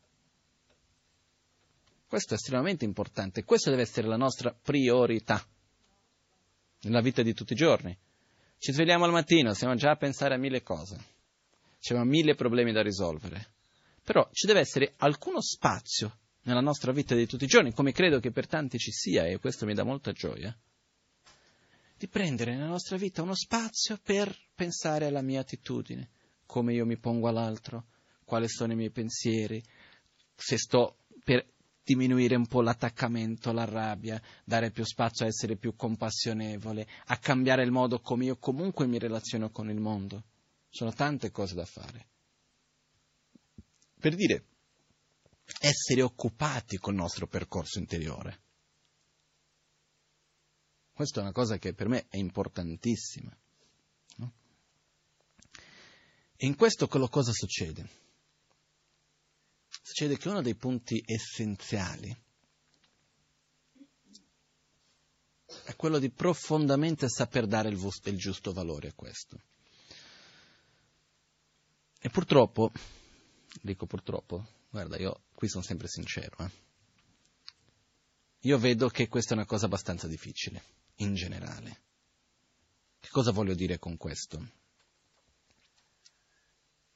Questo è estremamente importante, questa deve essere la nostra priorità nella vita di tutti i giorni. Ci svegliamo al mattino, siamo già a pensare a mille cose, abbiamo mille problemi da risolvere, però ci deve essere alcuno spazio nella nostra vita di tutti i giorni, come credo che per tanti ci sia, e questo mi dà molta gioia, di prendere nella nostra vita uno spazio per pensare alla mia attitudine, come io mi pongo all'altro, quali sono i miei pensieri, se sto per diminuire un po' l'attaccamento, la rabbia, dare più spazio a essere più compassionevole, a cambiare il modo come io comunque mi relaziono con il mondo. Sono tante cose da fare. Per dire, essere occupati col nostro percorso interiore. Questa è una cosa che per me è importantissima. No? E in questo cosa succede? Succede che uno dei punti essenziali è quello di profondamente saper dare il, il giusto valore a questo. E purtroppo, dico purtroppo, guarda, io qui sono sempre sincero, eh, io vedo che questa è una cosa abbastanza difficile in generale. Che cosa voglio dire con questo?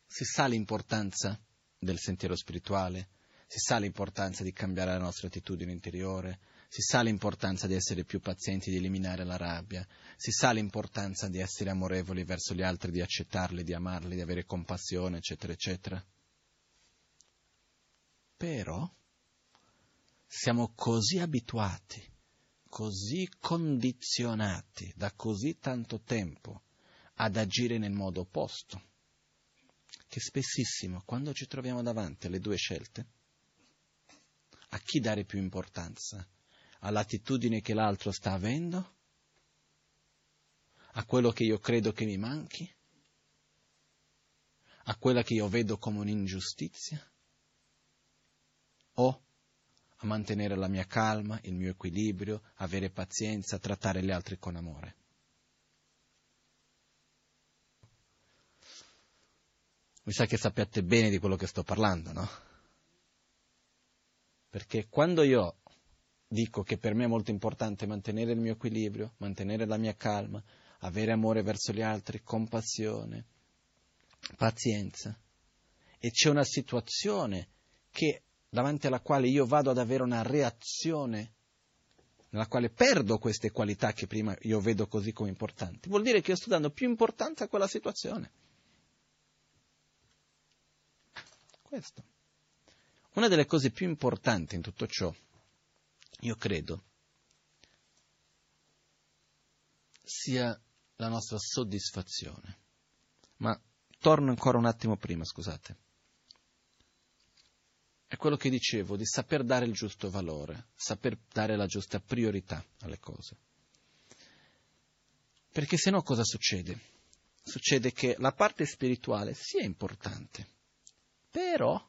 Si sa l'importanza del sentiero spirituale, si sa l'importanza di cambiare la nostra attitudine interiore, si sa l'importanza di essere più pazienti, di eliminare la rabbia, si sa l'importanza di essere amorevoli verso gli altri, di accettarli, di amarli, di avere compassione, eccetera, eccetera. Però siamo così abituati così condizionati da così tanto tempo ad agire nel modo opposto, che spessissimo quando ci troviamo davanti alle due scelte, a chi dare più importanza? All'attitudine che l'altro sta avendo? A quello che io credo che mi manchi? A quella che io vedo come un'ingiustizia? O a mantenere la mia calma, il mio equilibrio, avere pazienza, trattare gli altri con amore. Mi sa che sappiate bene di quello che sto parlando, no? Perché quando io dico che per me è molto importante mantenere il mio equilibrio, mantenere la mia calma, avere amore verso gli altri, compassione, pazienza, e c'è una situazione che davanti alla quale io vado ad avere una reazione nella quale perdo queste qualità che prima io vedo così come importanti, vuol dire che io sto dando più importanza a quella situazione. Questo. Una delle cose più importanti in tutto ciò, io credo, sia la nostra soddisfazione. Ma torno ancora un attimo prima, scusate è quello che dicevo, di saper dare il giusto valore, saper dare la giusta priorità alle cose. Perché se no cosa succede? Succede che la parte spirituale sia importante, però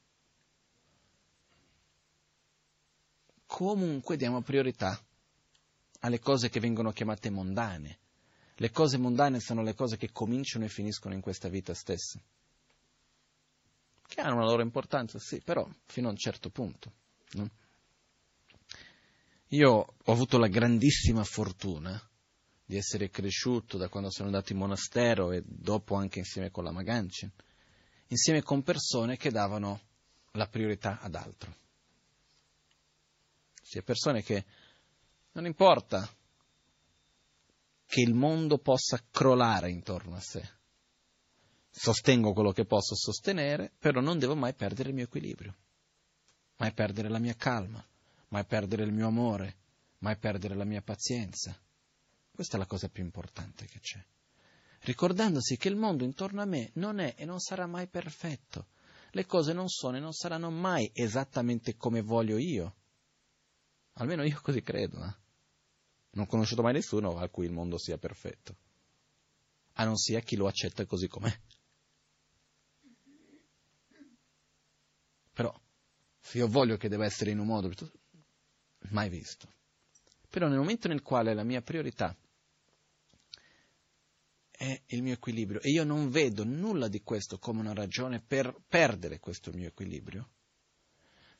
comunque diamo priorità alle cose che vengono chiamate mondane. Le cose mondane sono le cose che cominciano e finiscono in questa vita stessa che hanno una loro importanza, sì, però fino a un certo punto. No? Io ho avuto la grandissima fortuna di essere cresciuto da quando sono andato in monastero e dopo anche insieme con la Magancin, insieme con persone che davano la priorità ad altro. Sì, persone che non importa che il mondo possa crollare intorno a sé, sostengo quello che posso sostenere, però non devo mai perdere il mio equilibrio, mai perdere la mia calma, mai perdere il mio amore, mai perdere la mia pazienza. Questa è la cosa più importante che c'è. ricordandosi che il mondo intorno a me non è e non sarà mai perfetto. Le cose non sono e non saranno mai esattamente come voglio io. Almeno io così credo. Eh? Non ho conosciuto mai nessuno a cui il mondo sia perfetto, a non sia chi lo accetta così com'è. Però, se io voglio che debba essere in un modo, mai visto. Però nel momento nel quale la mia priorità è il mio equilibrio e io non vedo nulla di questo come una ragione per perdere questo mio equilibrio,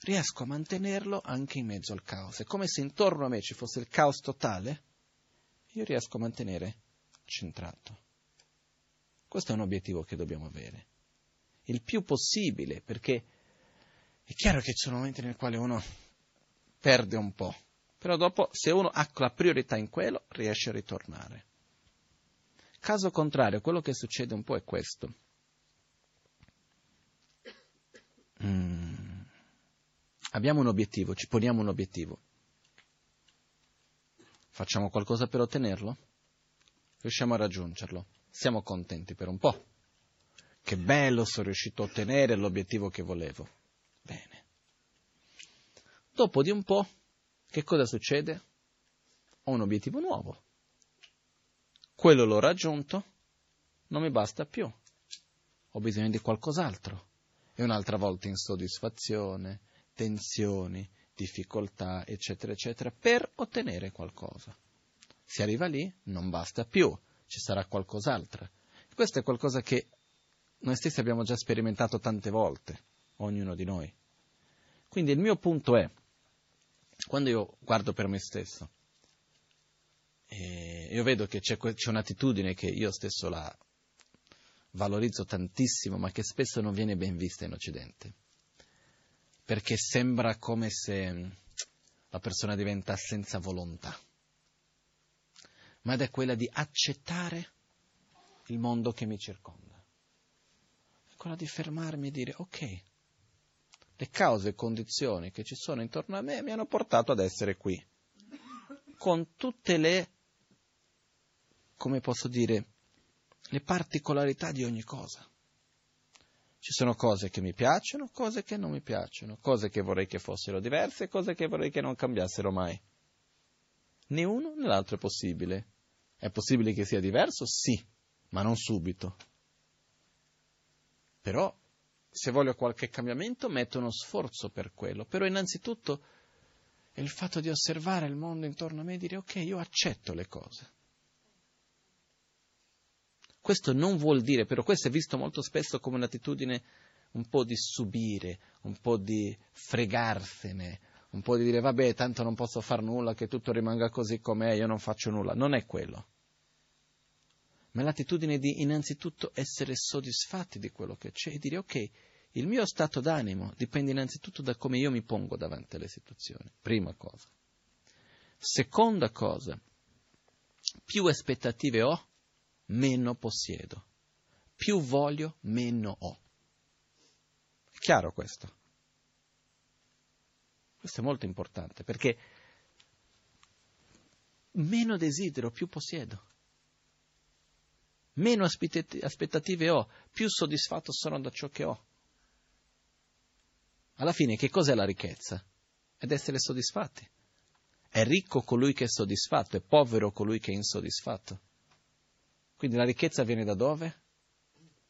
riesco a mantenerlo anche in mezzo al caos. È come se intorno a me ci fosse il caos totale, io riesco a mantenere centrato. Questo è un obiettivo che dobbiamo avere. Il più possibile, perché è chiaro che ci sono momenti nel quali uno perde un po', però dopo, se uno ha la priorità in quello, riesce a ritornare. Caso contrario, quello che succede un po' è questo. Mm. Abbiamo un obiettivo, ci poniamo un obiettivo. Facciamo qualcosa per ottenerlo? Riusciamo a raggiungerlo? Siamo contenti per un po'. Che bello, sono riuscito a ottenere l'obiettivo che volevo. Bene. Dopo di un po', che cosa succede? Ho un obiettivo nuovo quello l'ho raggiunto, non mi basta più, ho bisogno di qualcos'altro. E un'altra volta insoddisfazione, tensioni, difficoltà, eccetera, eccetera, per ottenere qualcosa. Si arriva lì, non basta più, ci sarà qualcos'altro. Questo è qualcosa che noi stessi abbiamo già sperimentato tante volte, ognuno di noi. Quindi il mio punto è, quando io guardo per me stesso, e io vedo che c'è, c'è un'attitudine che io stesso la valorizzo tantissimo, ma che spesso non viene ben vista in Occidente. Perché sembra come se la persona diventa senza volontà. Ma ed è quella di accettare il mondo che mi circonda. È quella di fermarmi e dire, ok, le cause e condizioni che ci sono intorno a me mi hanno portato ad essere qui, con tutte le come posso dire, le particolarità di ogni cosa. Ci sono cose che mi piacciono, cose che non mi piacciono, cose che vorrei che fossero diverse, cose che vorrei che non cambiassero mai. Né uno né l'altro è possibile. È possibile che sia diverso? Sì, ma non subito. Però, se voglio qualche cambiamento, metto uno sforzo per quello. Però innanzitutto è il fatto di osservare il mondo intorno a me e dire ok, io accetto le cose. Questo non vuol dire, però questo è visto molto spesso come un'attitudine un po' di subire, un po' di fregarsene, un po' di dire vabbè, tanto non posso fare nulla, che tutto rimanga così com'è, io non faccio nulla. Non è quello. Ma è l'attitudine di innanzitutto essere soddisfatti di quello che c'è e dire ok, il mio stato d'animo dipende innanzitutto da come io mi pongo davanti alle situazioni. Prima cosa. Seconda cosa, più aspettative ho, meno possiedo. Più voglio, meno ho. È chiaro questo? Questo è molto importante perché meno desidero, più possiedo. Meno aspettative ho, più soddisfatto sono da ciò che ho. Alla fine che cos'è la ricchezza? Ed essere soddisfatti. È ricco colui che è soddisfatto, è povero colui che è insoddisfatto. Quindi la ricchezza viene da dove?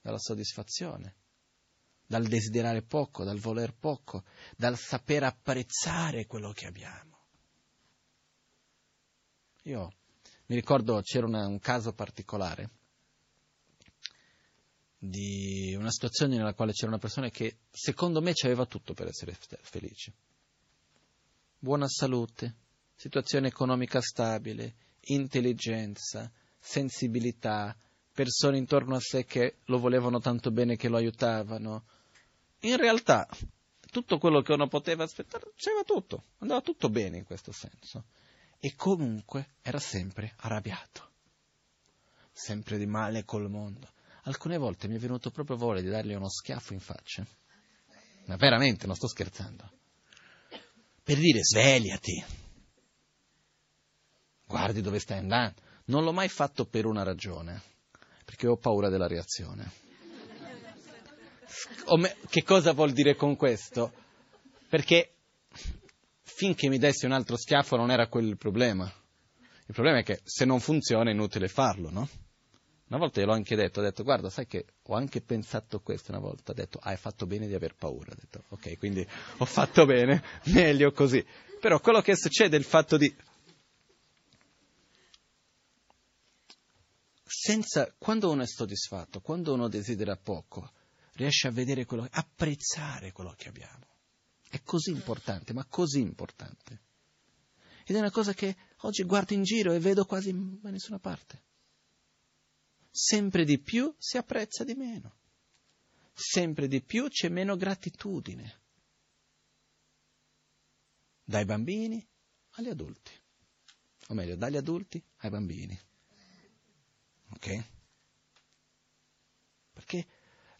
Dalla soddisfazione, dal desiderare poco, dal voler poco, dal saper apprezzare quello che abbiamo. Io mi ricordo c'era una, un caso particolare di una situazione nella quale c'era una persona che secondo me aveva tutto per essere felice. Buona salute, situazione economica stabile, intelligenza, sensibilità, persone intorno a sé che lo volevano tanto bene che lo aiutavano. In realtà, tutto quello che uno poteva aspettare, c'era tutto, andava tutto bene in questo senso. E comunque era sempre arrabbiato, sempre di male col mondo. Alcune volte mi è venuto proprio voglia di dargli uno schiaffo in faccia. Ma veramente, non sto scherzando. Per dire svegliati. Guardi dove stai andando. Non l'ho mai fatto per una ragione, perché ho paura della reazione. Che cosa vuol dire con questo? Perché finché mi dessi un altro schiaffo non era quello il problema. Il problema è che se non funziona è inutile farlo, no? Una volta gliel'ho anche detto, ho detto guarda, sai che ho anche pensato questo una volta, ho detto hai fatto bene di aver paura, ho detto ok, quindi ho fatto bene, *laughs* meglio così. Però quello che succede è il fatto di... Senza, quando uno è soddisfatto, quando uno desidera poco, riesce a vedere quello, apprezzare quello che abbiamo. È così importante, ma così importante. Ed è una cosa che oggi guardo in giro e vedo quasi da nessuna parte. Sempre di più si apprezza di meno. Sempre di più c'è meno gratitudine. Dai bambini agli adulti. O meglio, dagli adulti ai bambini. Ok? Perché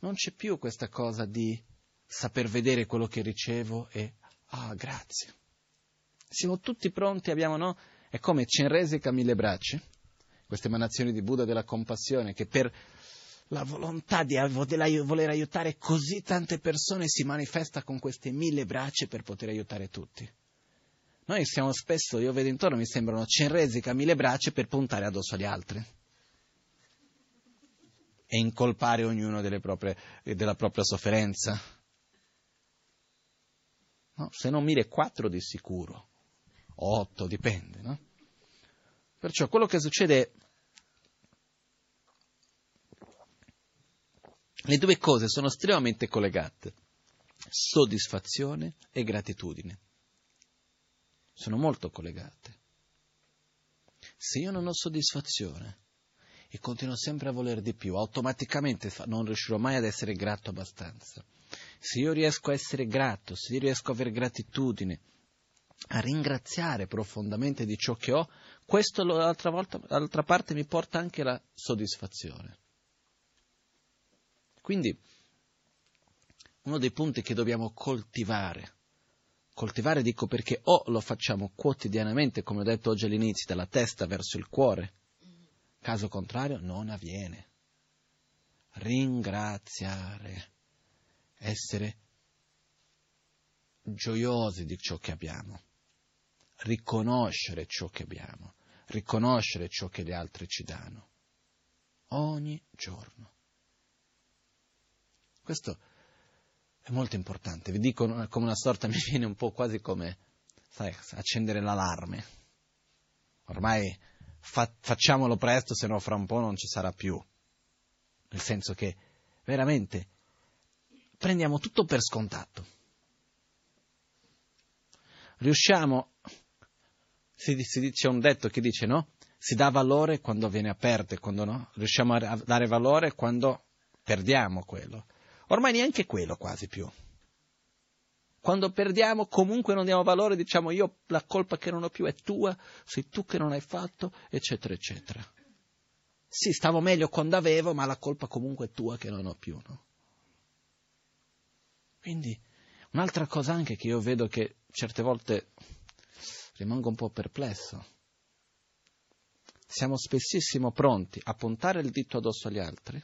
non c'è più questa cosa di saper vedere quello che ricevo e, ah, grazie. Siamo tutti pronti, abbiamo, no? È come Cenresica mille braccia, queste emanazioni di Buddha della compassione, che per la volontà di voler aiutare così tante persone si manifesta con queste mille braccia per poter aiutare tutti. Noi siamo spesso, io vedo intorno, mi sembrano Cenresica mille braccia per puntare addosso agli altri e incolpare ognuno proprie, della propria sofferenza. No? Se non mille, quattro di sicuro, o otto, dipende. No? Perciò quello che succede, le due cose sono estremamente collegate, soddisfazione e gratitudine. Sono molto collegate. Se io non ho soddisfazione e continuo sempre a voler di più, automaticamente non riuscirò mai ad essere grato abbastanza se io riesco a essere grato, se io riesco a avere gratitudine, a ringraziare profondamente di ciò che ho, questo l'altra, volta, l'altra parte mi porta anche la soddisfazione. Quindi uno dei punti che dobbiamo coltivare, coltivare dico perché o lo facciamo quotidianamente, come ho detto oggi all'inizio, dalla testa verso il cuore, caso contrario non avviene. Ringraziare essere gioiosi di ciò che abbiamo, riconoscere ciò che abbiamo, riconoscere ciò che gli altri ci danno, ogni giorno. Questo è molto importante, vi dico come una sorta, *laughs* mi viene un po' quasi come, sai, accendere l'allarme. Ormai fa, facciamolo presto, se no fra un po' non ci sarà più. Nel senso che veramente prendiamo tutto per scontato. Riusciamo, si, si dice un detto che dice no? Si dà valore quando viene a perdere, quando no? Riusciamo a dare valore quando perdiamo quello. Ormai neanche quello quasi più. Quando perdiamo comunque non diamo valore, diciamo io la colpa che non ho più è tua, sei tu che non hai fatto, eccetera, eccetera. Sì, stavo meglio quando avevo, ma la colpa comunque è tua che non ho più, no? Quindi un'altra cosa anche che io vedo che certe volte rimango un po' perplesso. Siamo spessissimo pronti a puntare il dito addosso agli altri,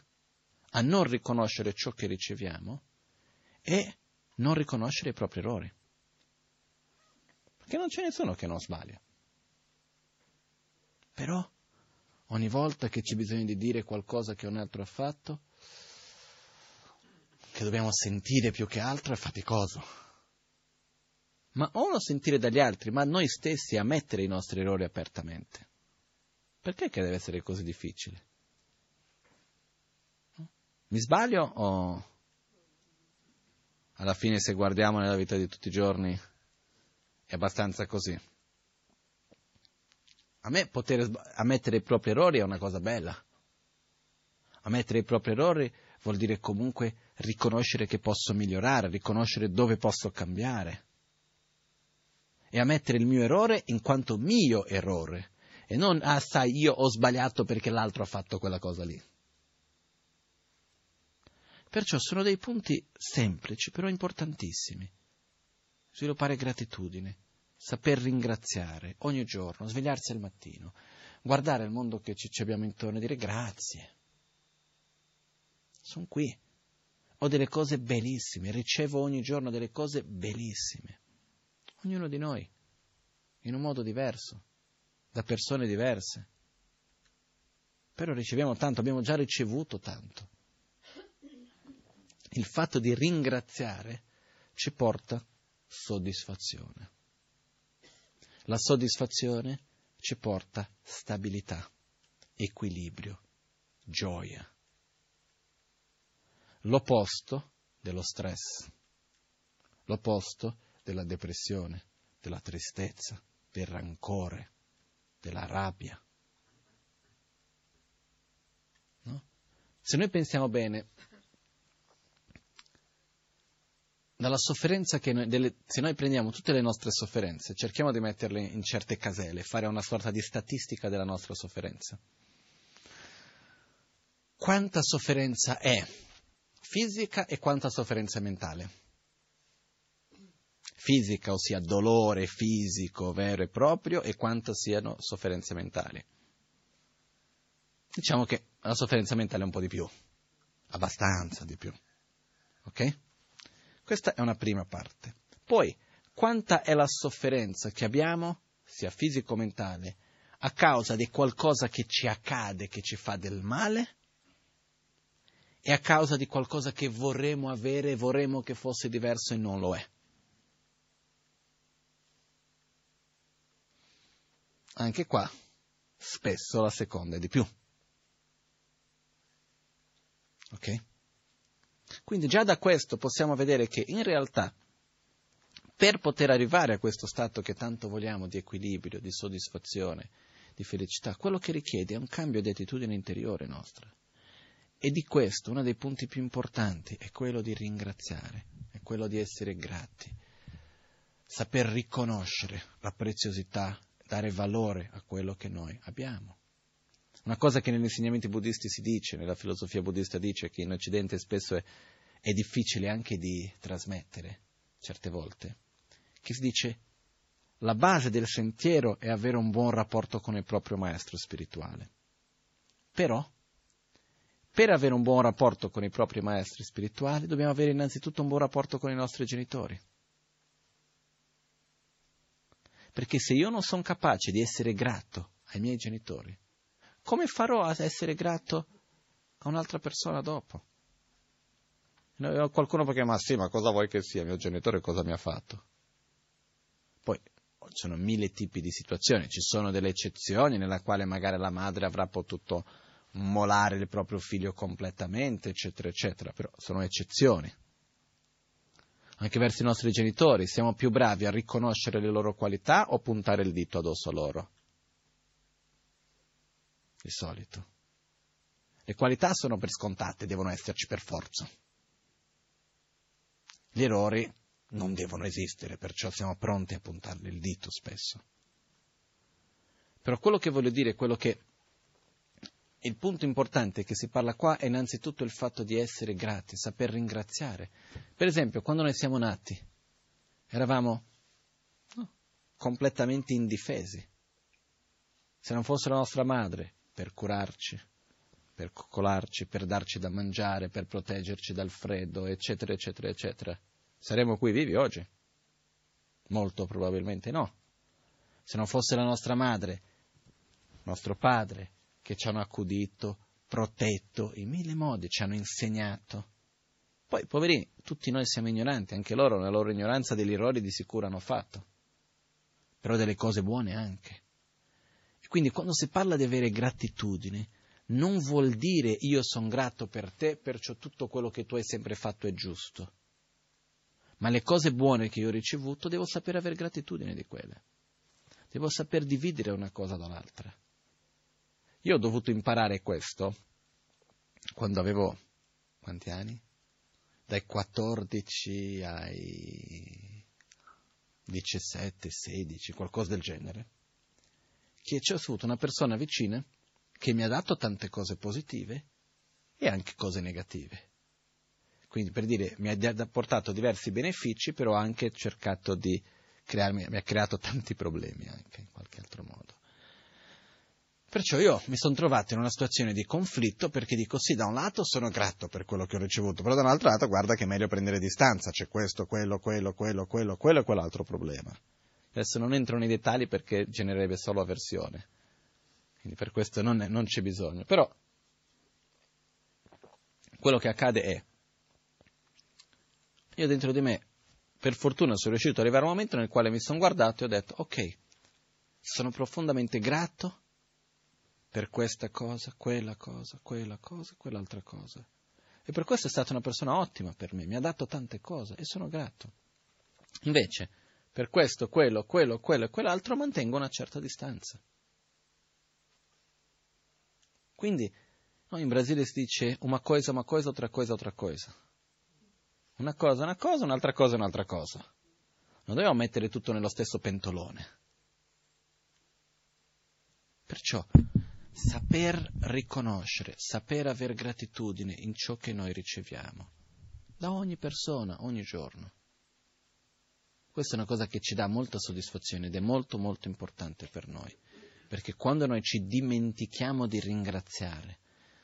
a non riconoscere ciò che riceviamo e non riconoscere i propri errori. Perché non ce ne sono che non sbaglia. Però ogni volta che c'è bisogno di dire qualcosa che un altro ha fatto, che dobbiamo sentire più che altro è faticoso. Ma o lo sentire dagli altri, ma noi stessi ammettere i nostri errori apertamente. Perché che deve essere così difficile? Mi sbaglio o alla fine se guardiamo nella vita di tutti i giorni è abbastanza così? A me poter ammettere i propri errori è una cosa bella. Ammettere i propri errori vuol dire comunque riconoscere che posso migliorare, riconoscere dove posso cambiare e ammettere il mio errore in quanto mio errore e non, ah sai, io ho sbagliato perché l'altro ha fatto quella cosa lì. Perciò sono dei punti semplici, però importantissimi. Sviluppare gratitudine, saper ringraziare ogni giorno, svegliarsi al mattino, guardare il mondo che ci, abbiamo intorno e dire grazie sono qui. Ho delle cose bellissime, ricevo ogni giorno delle cose bellissime. Ognuno di noi, in un modo diverso, da persone diverse. Però riceviamo tanto, abbiamo già ricevuto tanto. Il fatto di ringraziare ci porta soddisfazione. La soddisfazione ci porta stabilità, equilibrio, gioia. L'opposto dello stress, l'opposto della depressione, della tristezza, del rancore, della rabbia. No? Se noi pensiamo bene, dalla sofferenza che noi, delle, se noi prendiamo tutte le nostre sofferenze, cerchiamo di metterle in certe caselle, fare una sorta di statistica della nostra sofferenza. Quanta sofferenza è fisica e quanta sofferenza mentale? Fisica, ossia dolore fisico vero e proprio, e quanto siano sofferenze mentali. Diciamo che la sofferenza mentale è un po' di più, abbastanza di più. Ok? Questa è una prima parte. Poi, quanta è la sofferenza che abbiamo, sia fisico-mentale, a causa di qualcosa che ci accade, che ci fa del male, e a causa di qualcosa che vorremmo avere, vorremmo che fosse diverso e non lo è. Anche qua, spesso la seconda è di più. Ok? Quindi già da questo possiamo vedere che in realtà per poter arrivare a questo stato che tanto vogliamo di equilibrio, di soddisfazione, di felicità, quello che richiede è un cambio di attitudine interiore nostra. E di questo uno dei punti più importanti è quello di ringraziare, è quello di essere grati, saper riconoscere la preziosità, dare valore a quello che noi abbiamo. Una cosa che negli insegnamenti buddisti si dice, nella filosofia buddista dice che in Occidente spesso è, è difficile anche di trasmettere, certe volte, che si dice la base del sentiero è avere un buon rapporto con il proprio maestro spirituale. Però, per avere un buon rapporto con i propri maestri spirituali, dobbiamo avere innanzitutto un buon rapporto con i nostri genitori. Perché se io non sono capace di essere grato ai miei genitori, come farò a essere grato a un'altra persona dopo? Qualcuno può chiamare, sì, ma cosa vuoi che sia? Mio genitore cosa mi ha fatto? Poi ci sono mille tipi di situazioni, ci sono delle eccezioni nella quale magari la madre avrà potuto molare il proprio figlio completamente, eccetera, eccetera, però sono eccezioni. Anche verso i nostri genitori, siamo più bravi a riconoscere le loro qualità o puntare il dito addosso a loro? di solito. Le qualità sono per scontate, devono esserci per forza. Gli errori non devono esistere, perciò siamo pronti a puntarli il dito spesso. Però quello che voglio dire, quello che il punto importante che si parla qua è innanzitutto il fatto di essere grati, saper ringraziare. Per esempio, quando noi siamo nati, eravamo completamente indifesi. Se non fosse la nostra madre, per curarci, per coccolarci, per darci da mangiare, per proteggerci dal freddo, eccetera, eccetera, eccetera. Saremmo qui vivi oggi? Molto probabilmente no. Se non fosse la nostra madre, nostro padre, che ci hanno accudito, protetto in mille modi, ci hanno insegnato. Poi, poverini, tutti noi siamo ignoranti, anche loro, nella loro ignoranza degli errori di sicuro hanno fatto, però delle cose buone anche. Quindi quando si parla di avere gratitudine, non vuol dire io sono grato per te, perciò tutto quello che tu hai sempre fatto è giusto. Ma le cose buone che io ho ricevuto devo sapere avere gratitudine di quelle. Devo saper dividere una cosa dall'altra. Io ho dovuto imparare questo quando avevo quanti anni? Dai 14 ai 17, 16, qualcosa del genere che c'è avuto una persona vicina che mi ha dato tante cose positive e anche cose negative. Quindi per dire, mi ha portato diversi benefici, però ha anche cercato di crearmi, mi ha creato *laughs* tanti problemi anche in qualche altro modo. Perciò io mi sono trovato in una situazione di conflitto perché dico sì, da un lato sono grato per quello che ho ricevuto, però da un altro lato guarda che è meglio prendere distanza, c'è questo, quello, quello, quello, quello, quello e quell'altro problema. Adesso non entro nei dettagli perché genererebbe solo avversione, quindi per questo non, è, non c'è bisogno. Però quello che accade è, io dentro di me, per fortuna sono riuscito ad arrivare a un momento nel quale mi sono guardato e ho detto, ok, sono profondamente grato per questa cosa, quella cosa, quella cosa, quell'altra cosa. E per questo è stata una persona ottima per me, mi ha dato tante cose e sono grato. Invece, per questo, quello, quello, quello e quell'altro mantengo una certa distanza. Quindi, no, in Brasile si dice una cosa, una cosa, otra cosa, otra cosa. Una cosa, una cosa, un'altra cosa, un'altra cosa. Non dobbiamo mettere tutto nello stesso pentolone. Perciò saper riconoscere, saper avere gratitudine in ciò che noi riceviamo, da ogni persona, ogni giorno. Questa è una cosa che ci dà molta soddisfazione ed è molto molto importante per noi, perché quando noi ci dimentichiamo di ringraziare,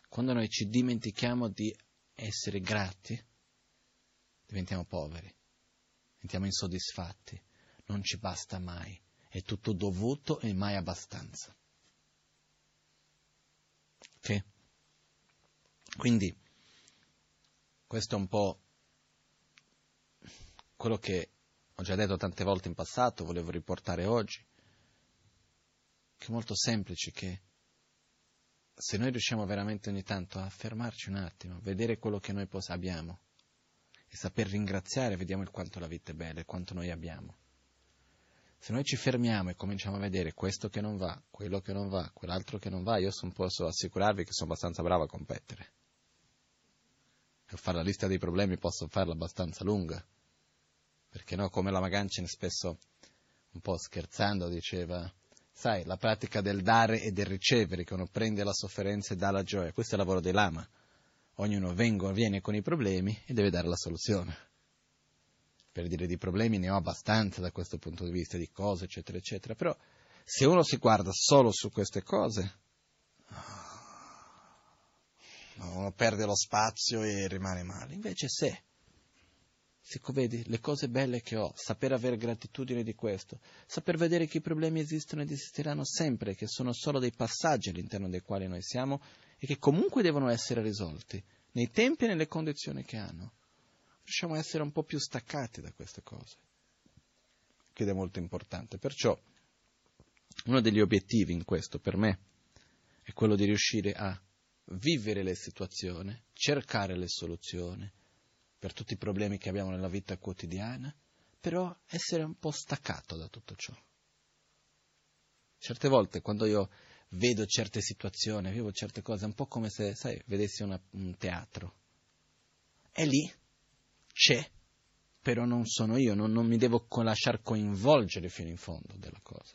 quando noi ci dimentichiamo di essere grati, diventiamo poveri, diventiamo insoddisfatti, non ci basta mai, è tutto dovuto e mai abbastanza. Ok? Quindi questo è un po' quello che ho già detto tante volte in passato, volevo riportare oggi, che è molto semplice, che se noi riusciamo veramente ogni tanto a fermarci un attimo, vedere quello che noi abbiamo e saper ringraziare, vediamo il quanto la vita è bella, il quanto noi abbiamo. Se noi ci fermiamo e cominciamo a vedere questo che non va, quello che non va, quell'altro che non va, io son, posso assicurarvi che sono abbastanza bravo a competere. Per fare la lista dei problemi posso farla abbastanza lunga. Perché no, come la Magancin spesso, un po' scherzando, diceva, sai, la pratica del dare e del ricevere, che uno prende la sofferenza e dà la gioia, questo è il lavoro dei lama. Ognuno vengo, viene con i problemi e deve dare la soluzione per dire di problemi ne ho abbastanza da questo punto di vista, di cose, eccetera, eccetera, però se uno si guarda solo su queste cose, uno perde lo spazio e rimane male. Invece se, se vedi le cose belle che ho, saper avere gratitudine di questo, saper vedere che i problemi esistono ed esisteranno sempre, che sono solo dei passaggi all'interno dei quali noi siamo e che comunque devono essere risolti, nei tempi e nelle condizioni che hanno riusciamo a essere un po' più staccati da queste cose, che è molto importante. Perciò uno degli obiettivi in questo per me è quello di riuscire a vivere le situazioni, cercare le soluzioni per tutti i problemi che abbiamo nella vita quotidiana, però essere un po' staccato da tutto ciò. Certe volte quando io vedo certe situazioni, vivo certe cose, è un po' come se, sai, vedessi una, un teatro. È lì c'è, però non sono io, non, non mi devo lasciare coinvolgere fino in fondo della cosa.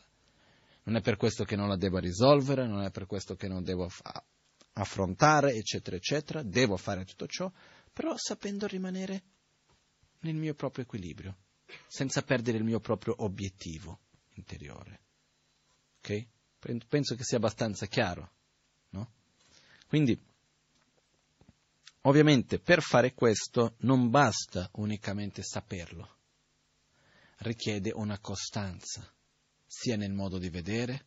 Non è per questo che non la devo risolvere, non è per questo che non devo affrontare, eccetera, eccetera, devo fare tutto ciò, però sapendo rimanere nel mio proprio equilibrio, senza perdere il mio proprio obiettivo interiore. Ok? Penso che sia abbastanza chiaro, no? Quindi, Ovviamente per fare questo non basta unicamente saperlo, richiede una costanza, sia nel modo di vedere,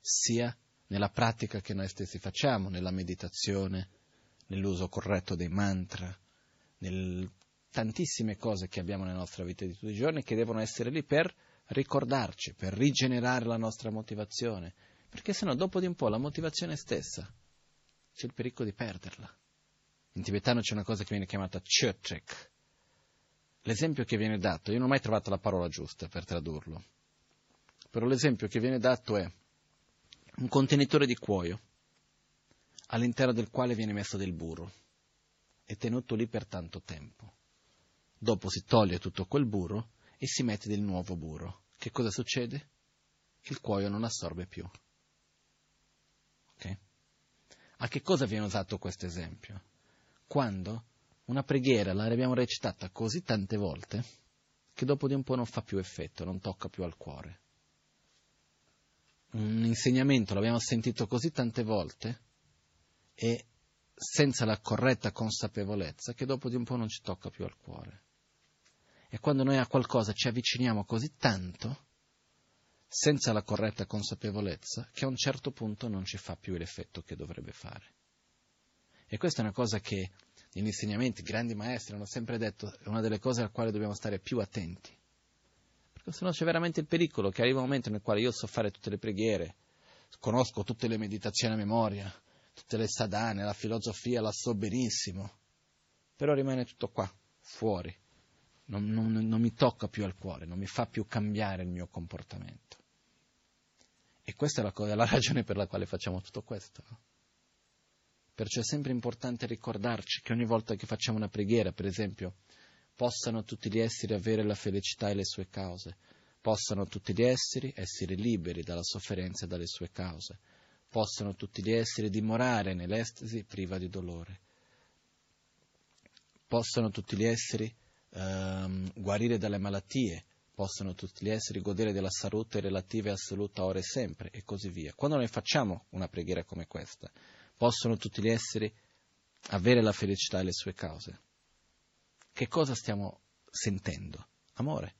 sia nella pratica che noi stessi facciamo, nella meditazione, nell'uso corretto dei mantra, nel tantissime cose che abbiamo nella nostra vita di tutti i giorni che devono essere lì per ricordarci, per rigenerare la nostra motivazione, perché sennò dopo di un po' la motivazione stessa c'è il pericolo di perderla. In tibetano c'è una cosa che viene chiamata Chötrek. L'esempio che viene dato, io non ho mai trovato la parola giusta per tradurlo, però l'esempio che viene dato è un contenitore di cuoio all'interno del quale viene messo del burro e tenuto lì per tanto tempo. Dopo si toglie tutto quel burro e si mette del nuovo burro. Che cosa succede? Il cuoio non assorbe più. Okay? A che cosa viene usato questo esempio? quando una preghiera la abbiamo recitata così tante volte che dopo di un po' non fa più effetto, non tocca più al cuore. un insegnamento l'abbiamo sentito così tante volte e senza la corretta consapevolezza che dopo di un po' non ci tocca più al cuore. E quando noi a qualcosa ci avviciniamo così tanto, senza la corretta consapevolezza, che a un certo punto non ci fa più l'effetto che dovrebbe fare. E questa è una cosa che gli insegnamenti, i grandi maestri hanno sempre detto, è una delle cose alle quali dobbiamo stare più attenti. Perché se no c'è veramente il pericolo che arriva un momento nel quale io so fare tutte le preghiere, conosco tutte le meditazioni a memoria, tutte le sadane, la filosofia, la so benissimo, però rimane tutto qua, fuori. Non, non, non, mi tocca più al cuore, non mi fa più cambiare il mio comportamento. E questa è la, cosa, la *laughs* ragione per la quale facciamo tutto questo. No? Perciò è sempre importante ricordarci che ogni volta che facciamo una preghiera, per esempio, possano tutti gli esseri avere la felicità e le sue cause, possano tutti gli esseri essere liberi dalla sofferenza e dalle sue cause, possano tutti gli esseri dimorare nell'estasi priva di dolore, possano tutti gli esseri ehm, guarire dalle malattie, possano tutti gli esseri godere della salute relativa e assoluta ora e sempre, e così via. Quando noi facciamo una preghiera come questa, possono tutti gli esseri avere la felicità e le sue cause che cosa stiamo sentendo? Amore.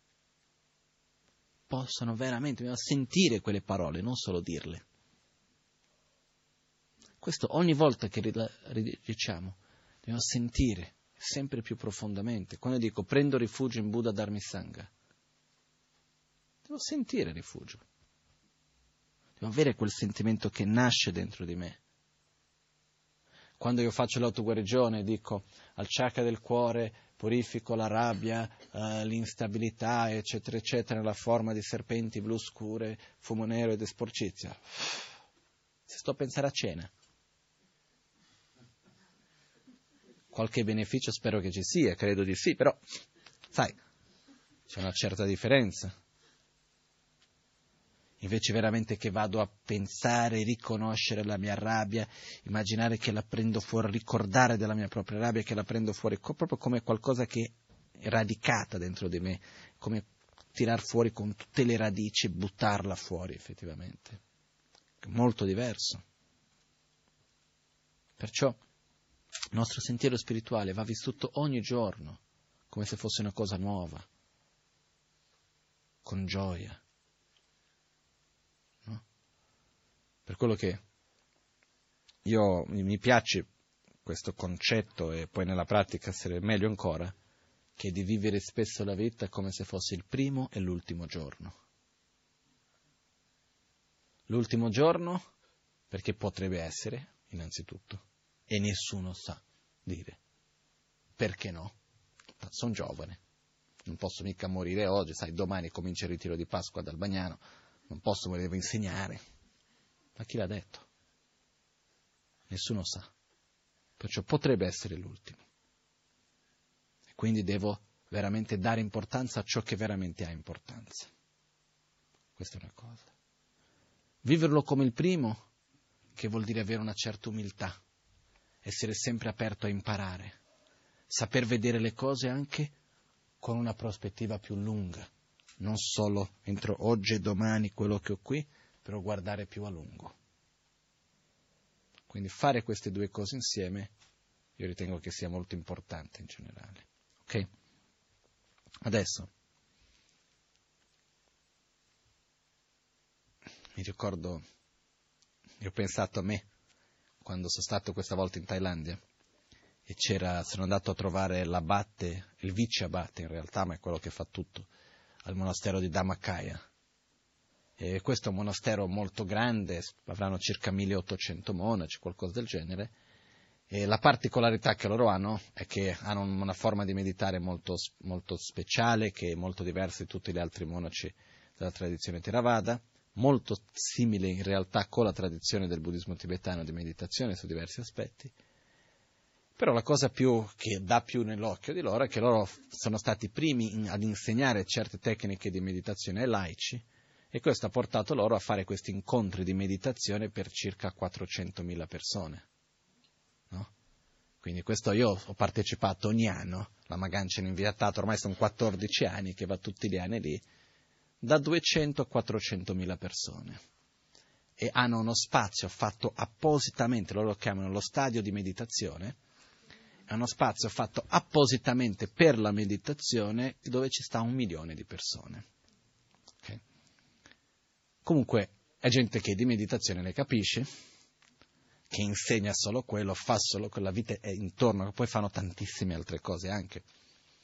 Possono veramente sentire quelle parole, non solo dirle. Questo ogni volta che diciamo, dobbiamo sentire sempre più profondamente. Quando dico prendo rifugio in Buddha Dharmisanga, devo sentire rifugio. Devo avere quel sentimento che nasce dentro di me. Quando io faccio l'autoguarigione dico al chakra del cuore purifico la rabbia, uh, l'instabilità, eccetera, eccetera, nella forma di serpenti blu scure, fumo nero ed esporcizia. Se sto a pensare a cena. Qualche beneficio spero che ci sia, credo di sì, però, sai, c'è una certa differenza invece veramente che vado a pensare, riconoscere la mia rabbia, immaginare che la prendo fuori, ricordare della mia propria rabbia, che la prendo fuori proprio come qualcosa che è radicata dentro di me, come tirar fuori con tutte le radici e buttarla fuori effettivamente. Molto diverso. Perciò il nostro sentiero spirituale va vissuto ogni giorno come se fosse una cosa nuova, con gioia Per quello che io mi piace questo concetto e poi nella pratica essere meglio ancora, che di vivere spesso la vita come se fosse il primo e l'ultimo giorno. L'ultimo giorno perché potrebbe essere, innanzitutto, e nessuno sa dire. Perché no? Sono giovane, non posso mica morire oggi, sai, domani comincia il ritiro di Pasqua dal Bagnano, non posso, me devo insegnare. Ma chi l'ha detto? Nessuno sa. Perciò potrebbe essere l'ultimo. E quindi devo veramente dare importanza a ciò che veramente ha importanza. Questa è una cosa. Viverlo come il primo, che vuol dire avere una certa umiltà, essere sempre aperto a imparare, saper vedere le cose anche con una prospettiva più lunga, non solo entro oggi e domani quello che ho qui, però guardare più a lungo. Quindi fare queste due cose insieme io ritengo che sia molto importante in generale. Ok? Adesso mi ricordo, io ho pensato a me quando sono stato questa volta in Thailandia e sono andato a trovare l'abate, il vice abate in realtà, ma è quello che fa tutto, al monastero di Dhammakaya eh, questo è un monastero molto grande, avranno circa 1800 monaci, qualcosa del genere. E la particolarità che loro hanno è che hanno una forma di meditare molto, molto speciale, che è molto diversa di tutti gli altri monaci della tradizione Theravada, molto simile in realtà con la tradizione del buddismo tibetano di meditazione su diversi aspetti. Però la cosa più, che dà più nell'occhio di loro è che loro sono stati i primi ad insegnare certe tecniche di meditazione ai laici, e questo ha portato loro a fare questi incontri di meditazione per circa 400.000 persone. No? Quindi questo io ho partecipato ogni anno, la Magancia è inviatato, ormai sono 14 anni che va tutti gli anni lì, da 200 a 400.000 persone. e hanno uno spazio fatto appositamente, loro lo chiamano lo stadio di meditazione, è uno spazio fatto appositamente per la meditazione dove ci sta un milione di persone. Okay? Comunque è gente che di meditazione ne capisce, che insegna solo quello, fa solo quella vita è intorno, poi fanno tantissime altre cose anche.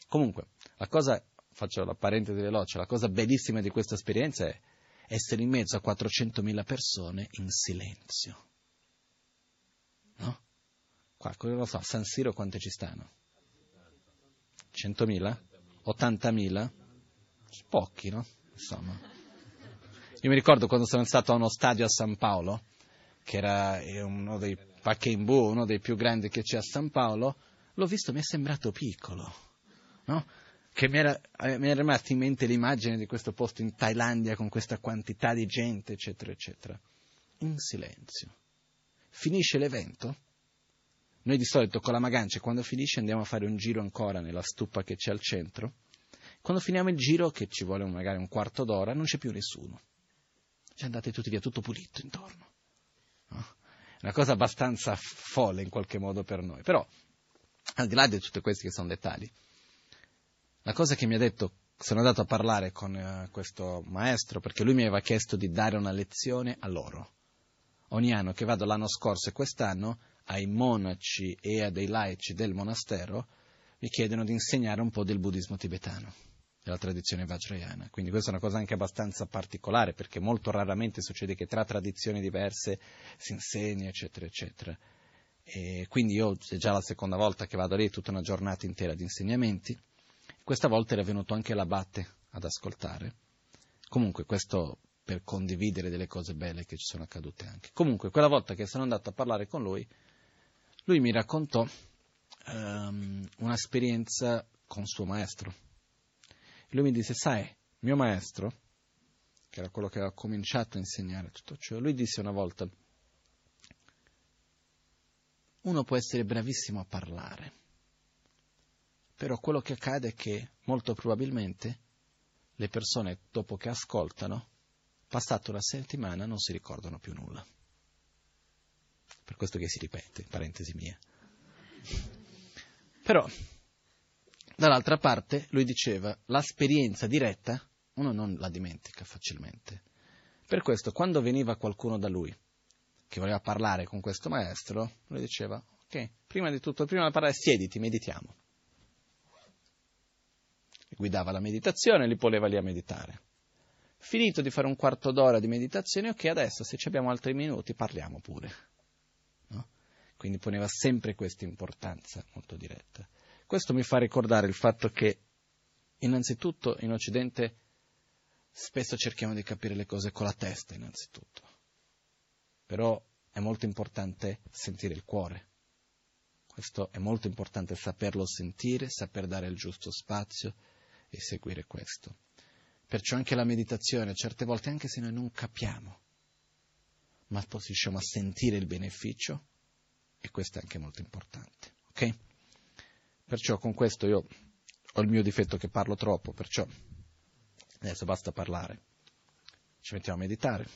Comunque, la cosa, faccio la parentesi veloce, la cosa bellissima di questa esperienza è essere in mezzo a 400.000 persone in silenzio. No? Qua, cosa lo so, San Siro quante ci stanno? 100.000? 80.000? Pochi, no? Insomma. Io mi ricordo quando sono stato a uno stadio a San Paolo, che era eh, uno dei Paquembu, uno dei più grandi che c'è a San Paolo, l'ho visto, mi è sembrato piccolo, no? Che mi era, eh, mi era rimasta in mente l'immagine di questo posto in Thailandia con questa quantità di gente, eccetera, eccetera. In silenzio. Finisce l'evento, noi di solito con la Magancia, quando finisce, andiamo a fare un giro ancora nella stupa che c'è al centro. Quando finiamo il giro, che ci vuole magari un quarto d'ora, non c'è più nessuno. Ci andate tutti via, tutto pulito intorno. No? Una cosa abbastanza folle in qualche modo per noi. Però, al di là di tutti questi che sono dettagli, la cosa che mi ha detto, sono andato a parlare con uh, questo maestro, perché lui mi aveva chiesto di dare una lezione a loro. Ogni anno che vado l'anno scorso e quest'anno ai monaci e a dei laici del monastero, mi chiedono di insegnare un po' del buddismo tibetano, della tradizione vajrayana. Quindi questa è una cosa anche abbastanza particolare, perché molto raramente succede che tra tradizioni diverse si insegni, eccetera, eccetera. E quindi io è già la seconda volta che vado lì, tutta una giornata intera di insegnamenti. Questa volta era venuto anche l'abate ad ascoltare. Comunque questo per condividere delle cose belle che ci sono accadute anche. Comunque, quella volta che sono andato a parlare con lui, lui mi raccontò um, un'esperienza con suo maestro. Lui mi disse, sai, mio maestro, che era quello che aveva cominciato a insegnare tutto ciò, lui disse una volta, uno può essere bravissimo a parlare, però quello che accade è che molto probabilmente le persone dopo che ascoltano, passata una settimana, non si ricordano più nulla per questo che si ripete, parentesi mia. Però, dall'altra parte, lui diceva, l'esperienza diretta uno non la dimentica facilmente. Per questo, quando veniva qualcuno da lui, che voleva parlare con questo maestro, lui diceva, ok, prima di tutto, prima di parlare, siediti, meditiamo. Guidava la meditazione, li poneva lì a meditare. Finito di fare un quarto d'ora di meditazione, ok, adesso se abbiamo altri minuti parliamo pure quindi poneva sempre questa importanza molto diretta. Questo mi fa ricordare il fatto che innanzitutto in Occidente spesso cerchiamo di capire le cose con la testa innanzitutto, però è molto importante sentire il cuore. Questo è molto importante saperlo sentire, saper dare il giusto spazio e seguire questo. Perciò anche la meditazione, certe volte, anche se noi non capiamo, ma riusciamo a sentire il beneficio, e questo è anche molto importante. Ok? Perciò con questo io ho il mio difetto che parlo troppo, perciò adesso basta parlare. Ci mettiamo a meditare.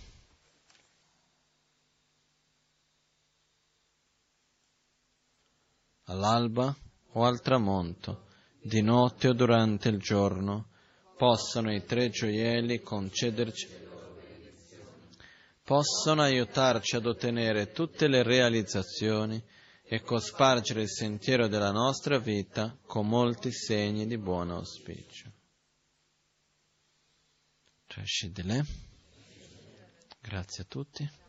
All'alba o al tramonto, di notte o durante il giorno, possono i tre gioielli concederci possono aiutarci ad ottenere tutte le realizzazioni e cospargere il sentiero della nostra vita con molti segni di buon auspicio. Grazie a tutti.